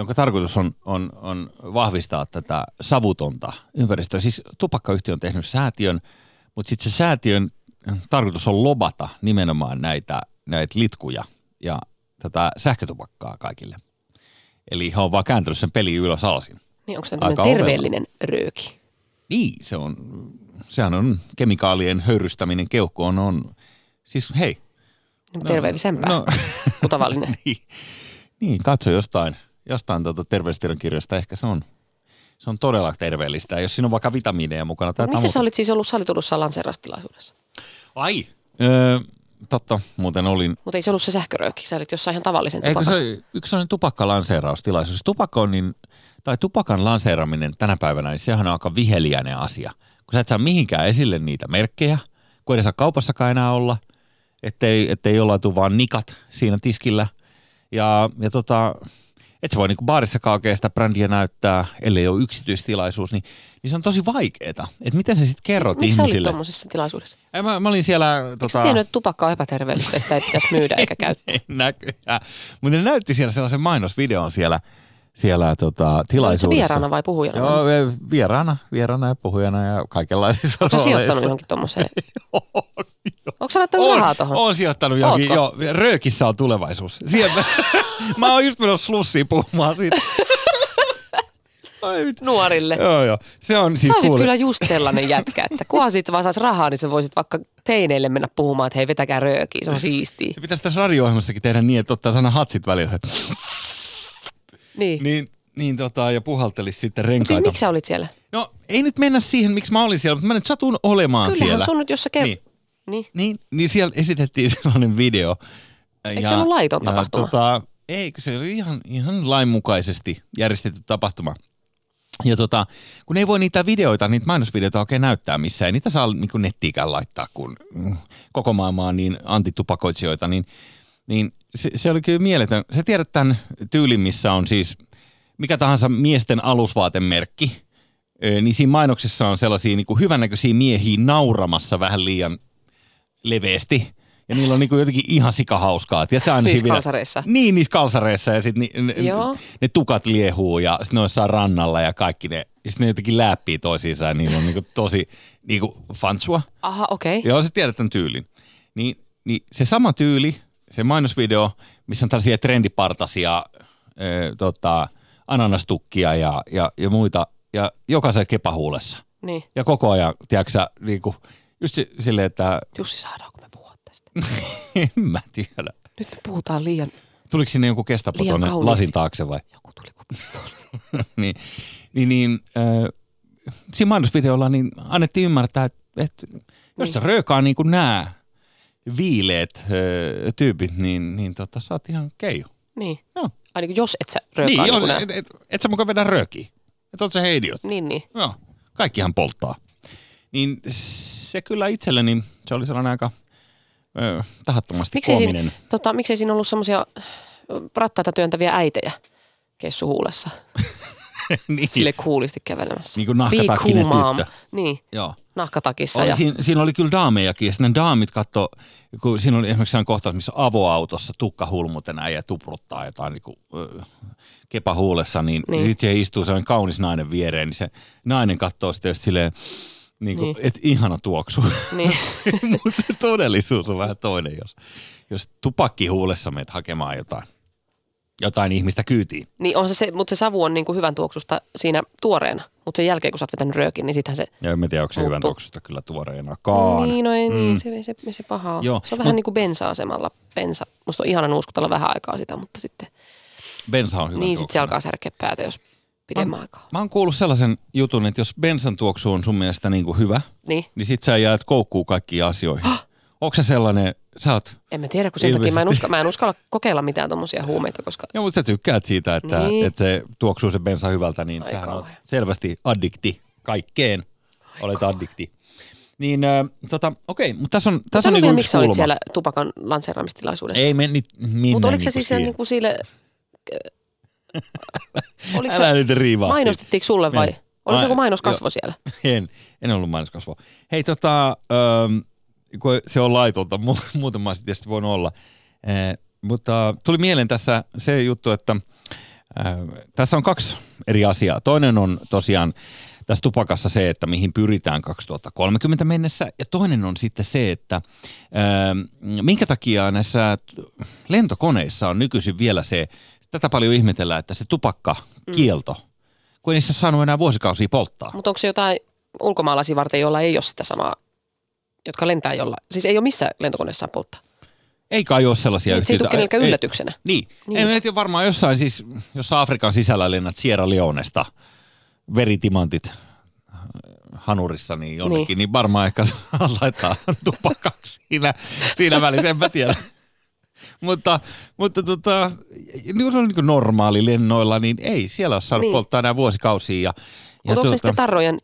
jonka tarkoitus on, on, on vahvistaa tätä savutonta ympäristöä. Siis tupakkayhtiö on tehnyt säätiön, mutta sitten se säätiön tarkoitus on lobata nimenomaan näitä, näitä litkuja ja tätä sähkötupakkaa kaikille. Eli he on vaan kääntänyt sen peli ylös alasin. Niin onko se terveellinen rööki? Niin, se on, sehän on kemikaalien höyrystäminen keuhkoon on, siis hei. No, terveellisempää No, [LAUGHS] kuin tavallinen. [LAUGHS] niin, niin, katso jostain, jostain tuota terveystiedon kirjasta, ehkä se on, se on todella terveellistä. Jos siinä on vaikka vitamiineja mukana. Tai Missä sä olit siis ollut? Sä olit ollut lanseeraustilaisuudessa. Ai, öö, totta, muuten olin. Mutta ei se ollut se sähkörööki. Sä olit jossain ihan tavallisen Eikö tupakan. se yksi sellainen tupakkalanseeraustilaisuus? Tupakka on niin, tai tupakan lanseeraminen tänä päivänä, niin sehän on aika viheliäinen asia. Kun sä et saa mihinkään esille niitä merkkejä, kun ei saa kaupassakaan enää olla, ettei, ettei jollain tule vaan nikat siinä tiskillä. Ja, ja tota, et sä voi niinku baarissakaan oikein sitä brändiä näyttää, ellei ole yksityistilaisuus, niin, niin se on tosi vaikeeta. Että miten sä sitten kerrot Miksi sä olit ihmisille? tuommoisessa tilaisuudessa? Ei, Mä, mä, olin siellä... Sä Tota, tiennyt, että tupakka on epäterveellistä ja sitä ei pitäisi myydä eikä [LAUGHS] käyttää. näköjään. Mutta ne näytti siellä sellaisen mainosvideon siellä, siellä tota, Oliko se tilaisuudessa. vieraana vai puhujana? Joo, vieraana, vieraana ja puhujana ja kaikenlaisissa Onko sä sijoittanut rooleissa. johonkin tuommoiseen? [LAUGHS] Onko sä laittanut on, rahaa tuohon? on sijoittanut johonkin, joo, röökissä on tulevaisuus. Sieltä, [LAUGHS] mä oon just menossa slussiin puhumaan siitä. [LAUGHS] Ai. Nuorille. Joo, joo. Se on Sä siis kuule, kyllä just sellainen jätkä, että kunhan siitä vaan saisi rahaa, niin sä voisit vaikka teineille mennä puhumaan, että hei vetäkää röökiä, se on siistiä. se pitäisi tässä radio-ohjelmassakin tehdä niin, että ottaa sana hatsit välillä. Niin. Niin, niin tota, ja puhaltelisi sitten Mut renkaita. siis miksi sä olit siellä? No ei nyt mennä siihen, miksi mä olin siellä, mutta mä nyt satun olemaan Kyllähän siellä. sun nyt, jos sä ker... Niin. Niin. Niin, niin siellä esitettiin [LAUGHS] sellainen video. Eikö se ollut laiton ja tapahtuma? Tota, eikö se oli ihan, ihan lainmukaisesti järjestetty tapahtuma. Ja tota, kun ei voi niitä videoita, niitä mainosvideoita oikein näyttää missään, ei niitä saa niin nettiikään laittaa, kun mm, koko maailma on niin antitupakoitsijoita, niin, niin se, se, oli kyllä mieletön. Sä tiedät tämän tyylin, missä on siis mikä tahansa miesten alusvaatemerkki, niin siinä mainoksessa on sellaisia niin kuin hyvännäköisiä miehiä nauramassa vähän liian leveästi. Ja niillä on niinku jotenkin ihan sikahauskaa. Tiedätkö, aina Niissä kalsareissa. Niin, niissä kalsareissa ja sitten ne, Joo. ne, tukat liehuu ja sitten ne on jossain rannalla ja kaikki ne. Ja sitten ne jotenkin läppii toisiinsa ja niillä on niinku tosi niinku fansua. Aha, okei. Okay. Joo, sä tiedät tämän tyylin. Niin, niin se sama tyyli, se mainosvideo, missä on tällaisia trendipartasia, ö, tota, ananastukkia ja, ja, ja muita, ja jokaisen kepahuulessa. Niin. Ja koko ajan, tiedätkö sä, niinku, just si- silleen, että Jussi, saadaanko me puhua tästä? [LAUGHS] en mä tiedä. Nyt me puhutaan liian... Tuliko sinne joku kestapo tuonne lasin taakse vai? Joku tuli [LAUGHS] niin, niin, niin äh, siinä mainosvideolla niin annettiin ymmärtää, että, että jos Niin. röökaa niin kuin nämä viileät äh, tyypit, niin, niin tota, sä oot ihan keijo. Niin. Joo. Ainakin jos et sä röökaa Niin, niin, niin, et, et, et sä mukaan vedä röökiä. Et oot sä heidiot. niin, niin. Joo, kaikkihan polttaa. Niin se kyllä itselleni, se oli sellainen aika ö, tahattomasti Miksei koominen. siinä, tota, miksei siinä ollut semmoisia rattaita työntäviä äitejä kessuhuulessa? [LAUGHS] [LAUGHS] niin. Sille kuulisti kävelemässä. Niin kuin nahkatakkinen cool, tyttö. Niin, Joo. nahkatakissa. Oli, ja, siinä, siinä, oli kyllä daamejakin ja sitten daamit katto, kun siinä oli esimerkiksi sellainen kohtaus, missä avoautossa tukka hulmuten äijä tupruttaa jotain niin kuin, kepahuulessa, niin, Niin. sitten siihen istuu sellainen kaunis nainen viereen, niin se nainen katsoo sitten just silleen, niin kuin, Niin. että ihana tuoksu. niin. [LAUGHS] Mutta se todellisuus on vähän toinen, jos, jos tupakki huulessa meet hakemaan jotain, jotain ihmistä kyytiin. niin on se, se, mutta se savu on niin kuin hyvän tuoksusta siinä tuoreena. Mutta sen jälkeen, kun sä oot vetänyt röökin, niin sittenhän se... Ja en mä tiedä, onko se hyvän tuoksusta kyllä tuoreenakaan. Niin, no ei, Mm. niin, se, se, se, paha on. Joo, Se on vähän mut- niin kuin bensa-asemalla. Bensa. Musta on ihana nuuskutella vähän aikaa sitä, mutta sitten... Bensa on hyvä niin, sitten se alkaa särkeä päätä, jos pidemmän aikaa. Mä oon kuullut sellaisen jutun, että jos bensan tuoksu on sun mielestä niin kuin hyvä, Niin. niin sit sä jäät koukkuu kaikkiin asioihin. [GASPS] Onko se sellainen, sä oot, En mä tiedä, kun sen takia mä en, uska, mä en uskalla kokeilla mitään tommosia huumeita, koska joo, mutta sä tykkäät siitä, että, Niin. että se tuoksuu se bensa hyvältä, niin Ai sähän oot selvästi addikti kaikkeen. Olet addikti. Niin, äh, tota, okei, mutta tässä on, tässä on niinku miksi yksi sä olit kulma. siellä tupakan lanseeraamistilaisuudessa. Ei meni minne Mutta oliko se niinku siis siihen. niin kuin sille... [LAUGHS] Oliko Älä se, nyt riivaa. mainostettiinko sulle vai? Oliko se Ai- joku mainoskasvo siellä? [LAUGHS] En, en ollut mainoskasvoa. Hei tota, ähm, kun se on laitonta, [LAUGHS] mu- muuten mä tietysti voinut olla. Eh, mutta tuli mieleen tässä se juttu, että äh, tässä on kaksi eri asiaa. Toinen on tosiaan tässä tupakassa se, että mihin pyritään 2030 mennessä. Ja toinen on sitten se, että äh, minkä takia näissä lentokoneissa on nykyisin vielä se, tätä paljon ihmetellään, että se tupakkakielto, mm. kun ei niissä ole saanut enää vuosikausia polttaa. Mutta onko se jotain ulkomaalaisia varten, joilla ei ole sitä samaa, jotka lentää jolla? Siis ei ole missään lentokoneessa polttaa. Ei kai ole sellaisia Niin, se ei tule yhtiöitä. kenellekään Ei- yllätyksenä. Niin. Niin. En tiedä, varmaan jossain siis, jos Afrikan sisällä lennät Sierra Leonesta veritimantit äh, hanurissa niin jonnekin, niin, niin varmaan ehkä [LAUGHS] laittaa tupakaksi siinä, siinä välissä, en mä tiedä. [LAUGHS] mutta, mutta tota, niin kuin, niin kuin normaali lennoilla, niin ei siellä ole saanut Niin. polttaa enää vuosikausia. Ja, ja Mutta onko se tuota, sitten tarrojen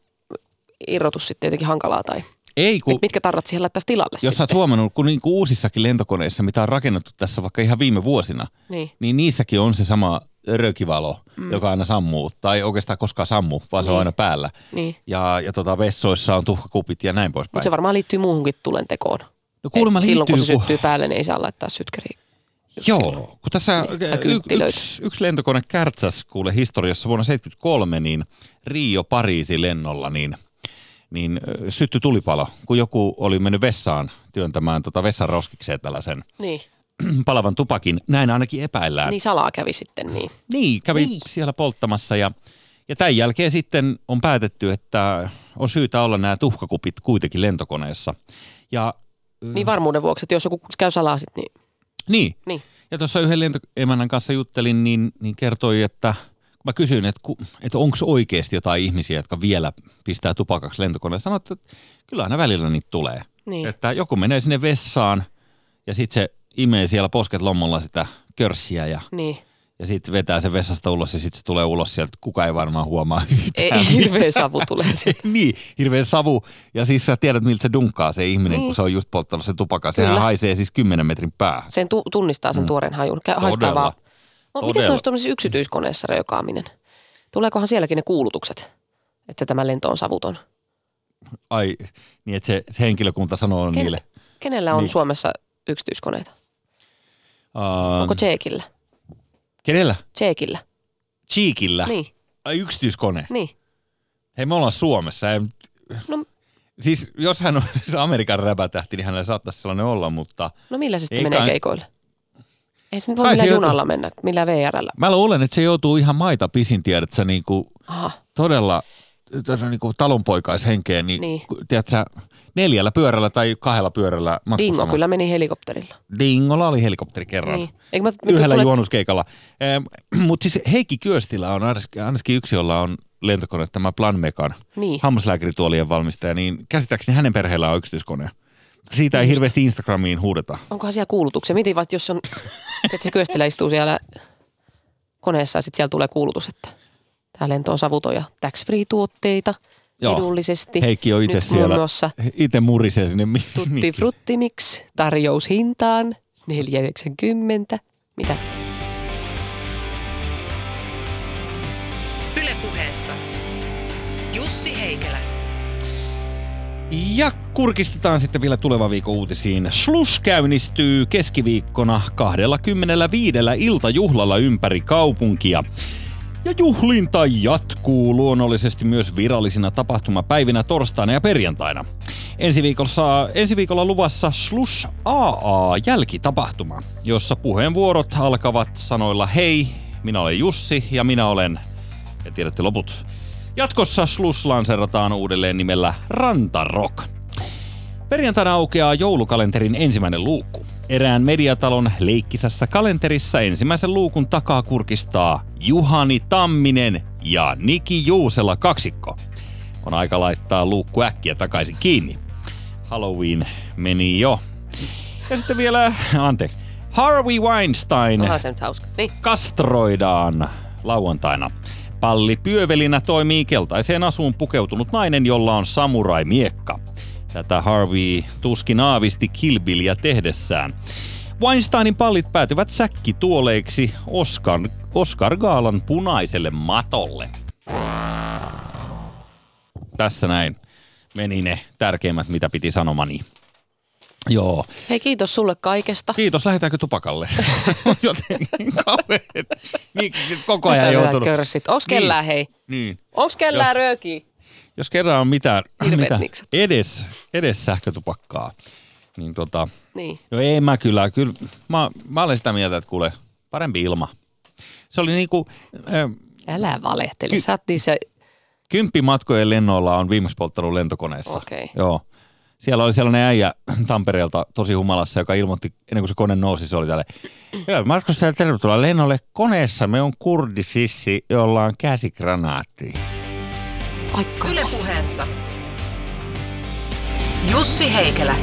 irrotus sitten jotenkin hankalaa tai ei, kun, mit, mitkä tarrat siihen laittaisi tilalle jos sitten? huomannut, kun niin kuin uusissakin lentokoneissa, mitä on rakennettu tässä vaikka ihan viime vuosina, Niin. niin niissäkin on se sama rökivalo, mm. joka aina sammuu, tai oikeastaan koskaan sammu, vaan se on Niin. aina päällä. Niin. Ja, ja tota, vessoissa on tuhkakupit ja näin poispäin. Mutta se varmaan liittyy muuhunkin tulentekoon. no kuulemma Et Silloin kun se liittyy, syttyy päälle, niin ei saa laittaa sytkäriä. just Joo, silloin. kun tässä Niin, tai y- yksi, yksi lentokone kärtsäs kuule historiassa vuonna 73, niin Rio-Pariisi lennolla, niin, niin syttyi tulipalo, kun joku oli mennyt vessaan työntämään tota vessan roskikseen tällaisen Niin. [CLEARS THROAT] palavan tupakin. Näin ainakin epäillään. niin salaa kävi sitten niin. Niin, kävi Niin. siellä polttamassa ja, ja tämän jälkeen sitten on päätetty, että on syytä olla nämä tuhkakupit kuitenkin lentokoneessa. Ja Niin varmuuden vuoksi, että jos joku käy salaa sit, niin, niin, niin. ja tuossa yhden lentoemännän kanssa juttelin, niin, niin kertoi, että mä kysyin, että, ku- että onko oikeasti jotain ihmisiä, jotka vielä pistää tupakaksi lentokoneen, sanoit, että kyllä aina välillä niitä tulee. Niin. Että joku menee sinne vessaan ja sitten se imee siellä posket lommolla sitä körssiä ja niin. Ja sitten vetää sen vessasta ulos ja sitten se tulee ulos sieltä. Kuka ei varmaan huomaa Ei, yhtään. [LAUGHS] hirveä savu tulee sitten. [LAUGHS] niin, hirveä savu. Ja siis sä tiedät, miltä se dunkkaa se ihminen, Niin. kun se on just polttanut sen tupakan. Sehän haisee siis 10 metrin päähän. Sen tu- tunnistaa sen tuoreen hajun. Kä- haistaa Todella. vaan. No, miten olisi tuollaisessa yksityiskoneessa röökaaminen? Tuleekohan sielläkin ne kuulutukset, että tämä lento on savuton? Ai, niin että se, se henkilökunta sanoo Ken- niille. Kenellä on Niin. Suomessa yksityiskoneita? Uh, Onko Tseekillä? kenellä? Tseekillä. Cheekillä? Niin, Ai yksityiskone. niin. Hei, me ollaan Suomessa. Ei, No, siis jos hän on [LAUGHS] se Amerikan räpätähti, niin hänellä saattaisi sellainen olla, mutta no millä se sitten menee keikoille? Ei se nyt voi joutuu- junalla mennä, millään VRllä. mä luulen, että se joutuu ihan maita pisin, tiedät sä, niin kuin Aha, todella niin kuin talonpoikaishenkeen, niin, Niin. Tiedät, sä, neljällä pyörällä tai kahdella pyörällä matkustamaan. Dingo kyllä meni helikopterilla. Dingolla oli helikopteri kerran. Niin. Eikö mä, Yhdellä kuule- juonnuskeikalla. [CLEARS THROAT] Mutta siis Heikki Kyöstilä on ainakin yksi, jolla on lentokone, tämä Planmekan Niin. hammaslääkärituolien valmistaja, niin käsittääkseni hänen perheellä on yksityiskone. Siitä ei hirveästi Instagramiin huudeta. Onkohan siellä kuulutuksia? Mietin vasta, jos on, [LAUGHS] että se istuu siellä koneessa ja sitten siellä tulee kuulutus, että tämä lento on savuton ja tax-free tuotteita. Joo. edullisesti. Heikki on itse siellä, itse murisee sinne Tutti. Frutti Mix tarjoushintaan 4,90. Mitä? Ja kurkistetaan sitten vielä tulevan viikon uutisiin. Slush käynnistyy keskiviikkona 25 iltajuhlalla ympäri kaupunkia. Ja juhlinta jatkuu luonnollisesti myös virallisina tapahtumapäivinä torstaina ja perjantaina. Ensi viikolla, ensi viikolla luvassa Slush AA jälkitapahtuma, jossa puheenvuorot alkavat sanoilla hei, minä olen Jussi ja minä olen, ja tiedätte loput. Jatkossa Slush lanseerataan uudelleen nimellä Rantarock. Perjantaina aukeaa joulukalenterin ensimmäinen luukku. Erään mediatalon leikkisässä kalenterissa ensimmäisen luukun takaa kurkistaa Juhani Tamminen ja Niki Juusela kaksikko. On aika laittaa luukku äkkiä takaisin kiinni. Halloween meni jo. Ja sitten vielä, anteeksi, Harvey Weinstein Onhan se nyt hauska. Niin. kastroidaan lauantaina. Palli pyövelinä toimii keltaiseen asuun pukeutunut nainen, jolla on samurai-miekka. Tätä Harvey tuskin aavisti Kilbillia tehdessään. Weinsteinin pallit päätyvät säkkituoleiksi Oscar, Oscar Gaalan punaiselle matolle. Tässä näin meni ne tärkeimmät, mitä piti sanomani. Joo. Hei, kiitos sulle kaikesta. Kiitos, lähdetäänkö tupakalle? [LAUGHS] Jotenkin kauheet. Miksi koko ajan Mitä joutunut? körssit? Onks kellään hei? Niin. Onks kellään Jos- röökiä? Jos kerran on mitään, mitä edes, edes sähkötupakkaa, niin tota, Niin. no ei mä kyllä, kyllä mä, mä olen sitä mieltä, että kuule, parempi ilma. Se oli niinku, äh, Älä valehtele. Ky- Sä oot niissä... kymppimatkojen lennoilla on viimeksi polttanut lentokoneessa. Okei. Joo. Siellä oli sellainen äijä Tampereelta tosi humalassa, joka ilmoitti, ennen kuin se kone nousi, se oli tälle. Joo, matkustaja, tervetuloa lennolle. Koneessa me on kurdisissi, jolla on käsikranaatti. Aikka. Yle puheessa. Jussi Heikelä.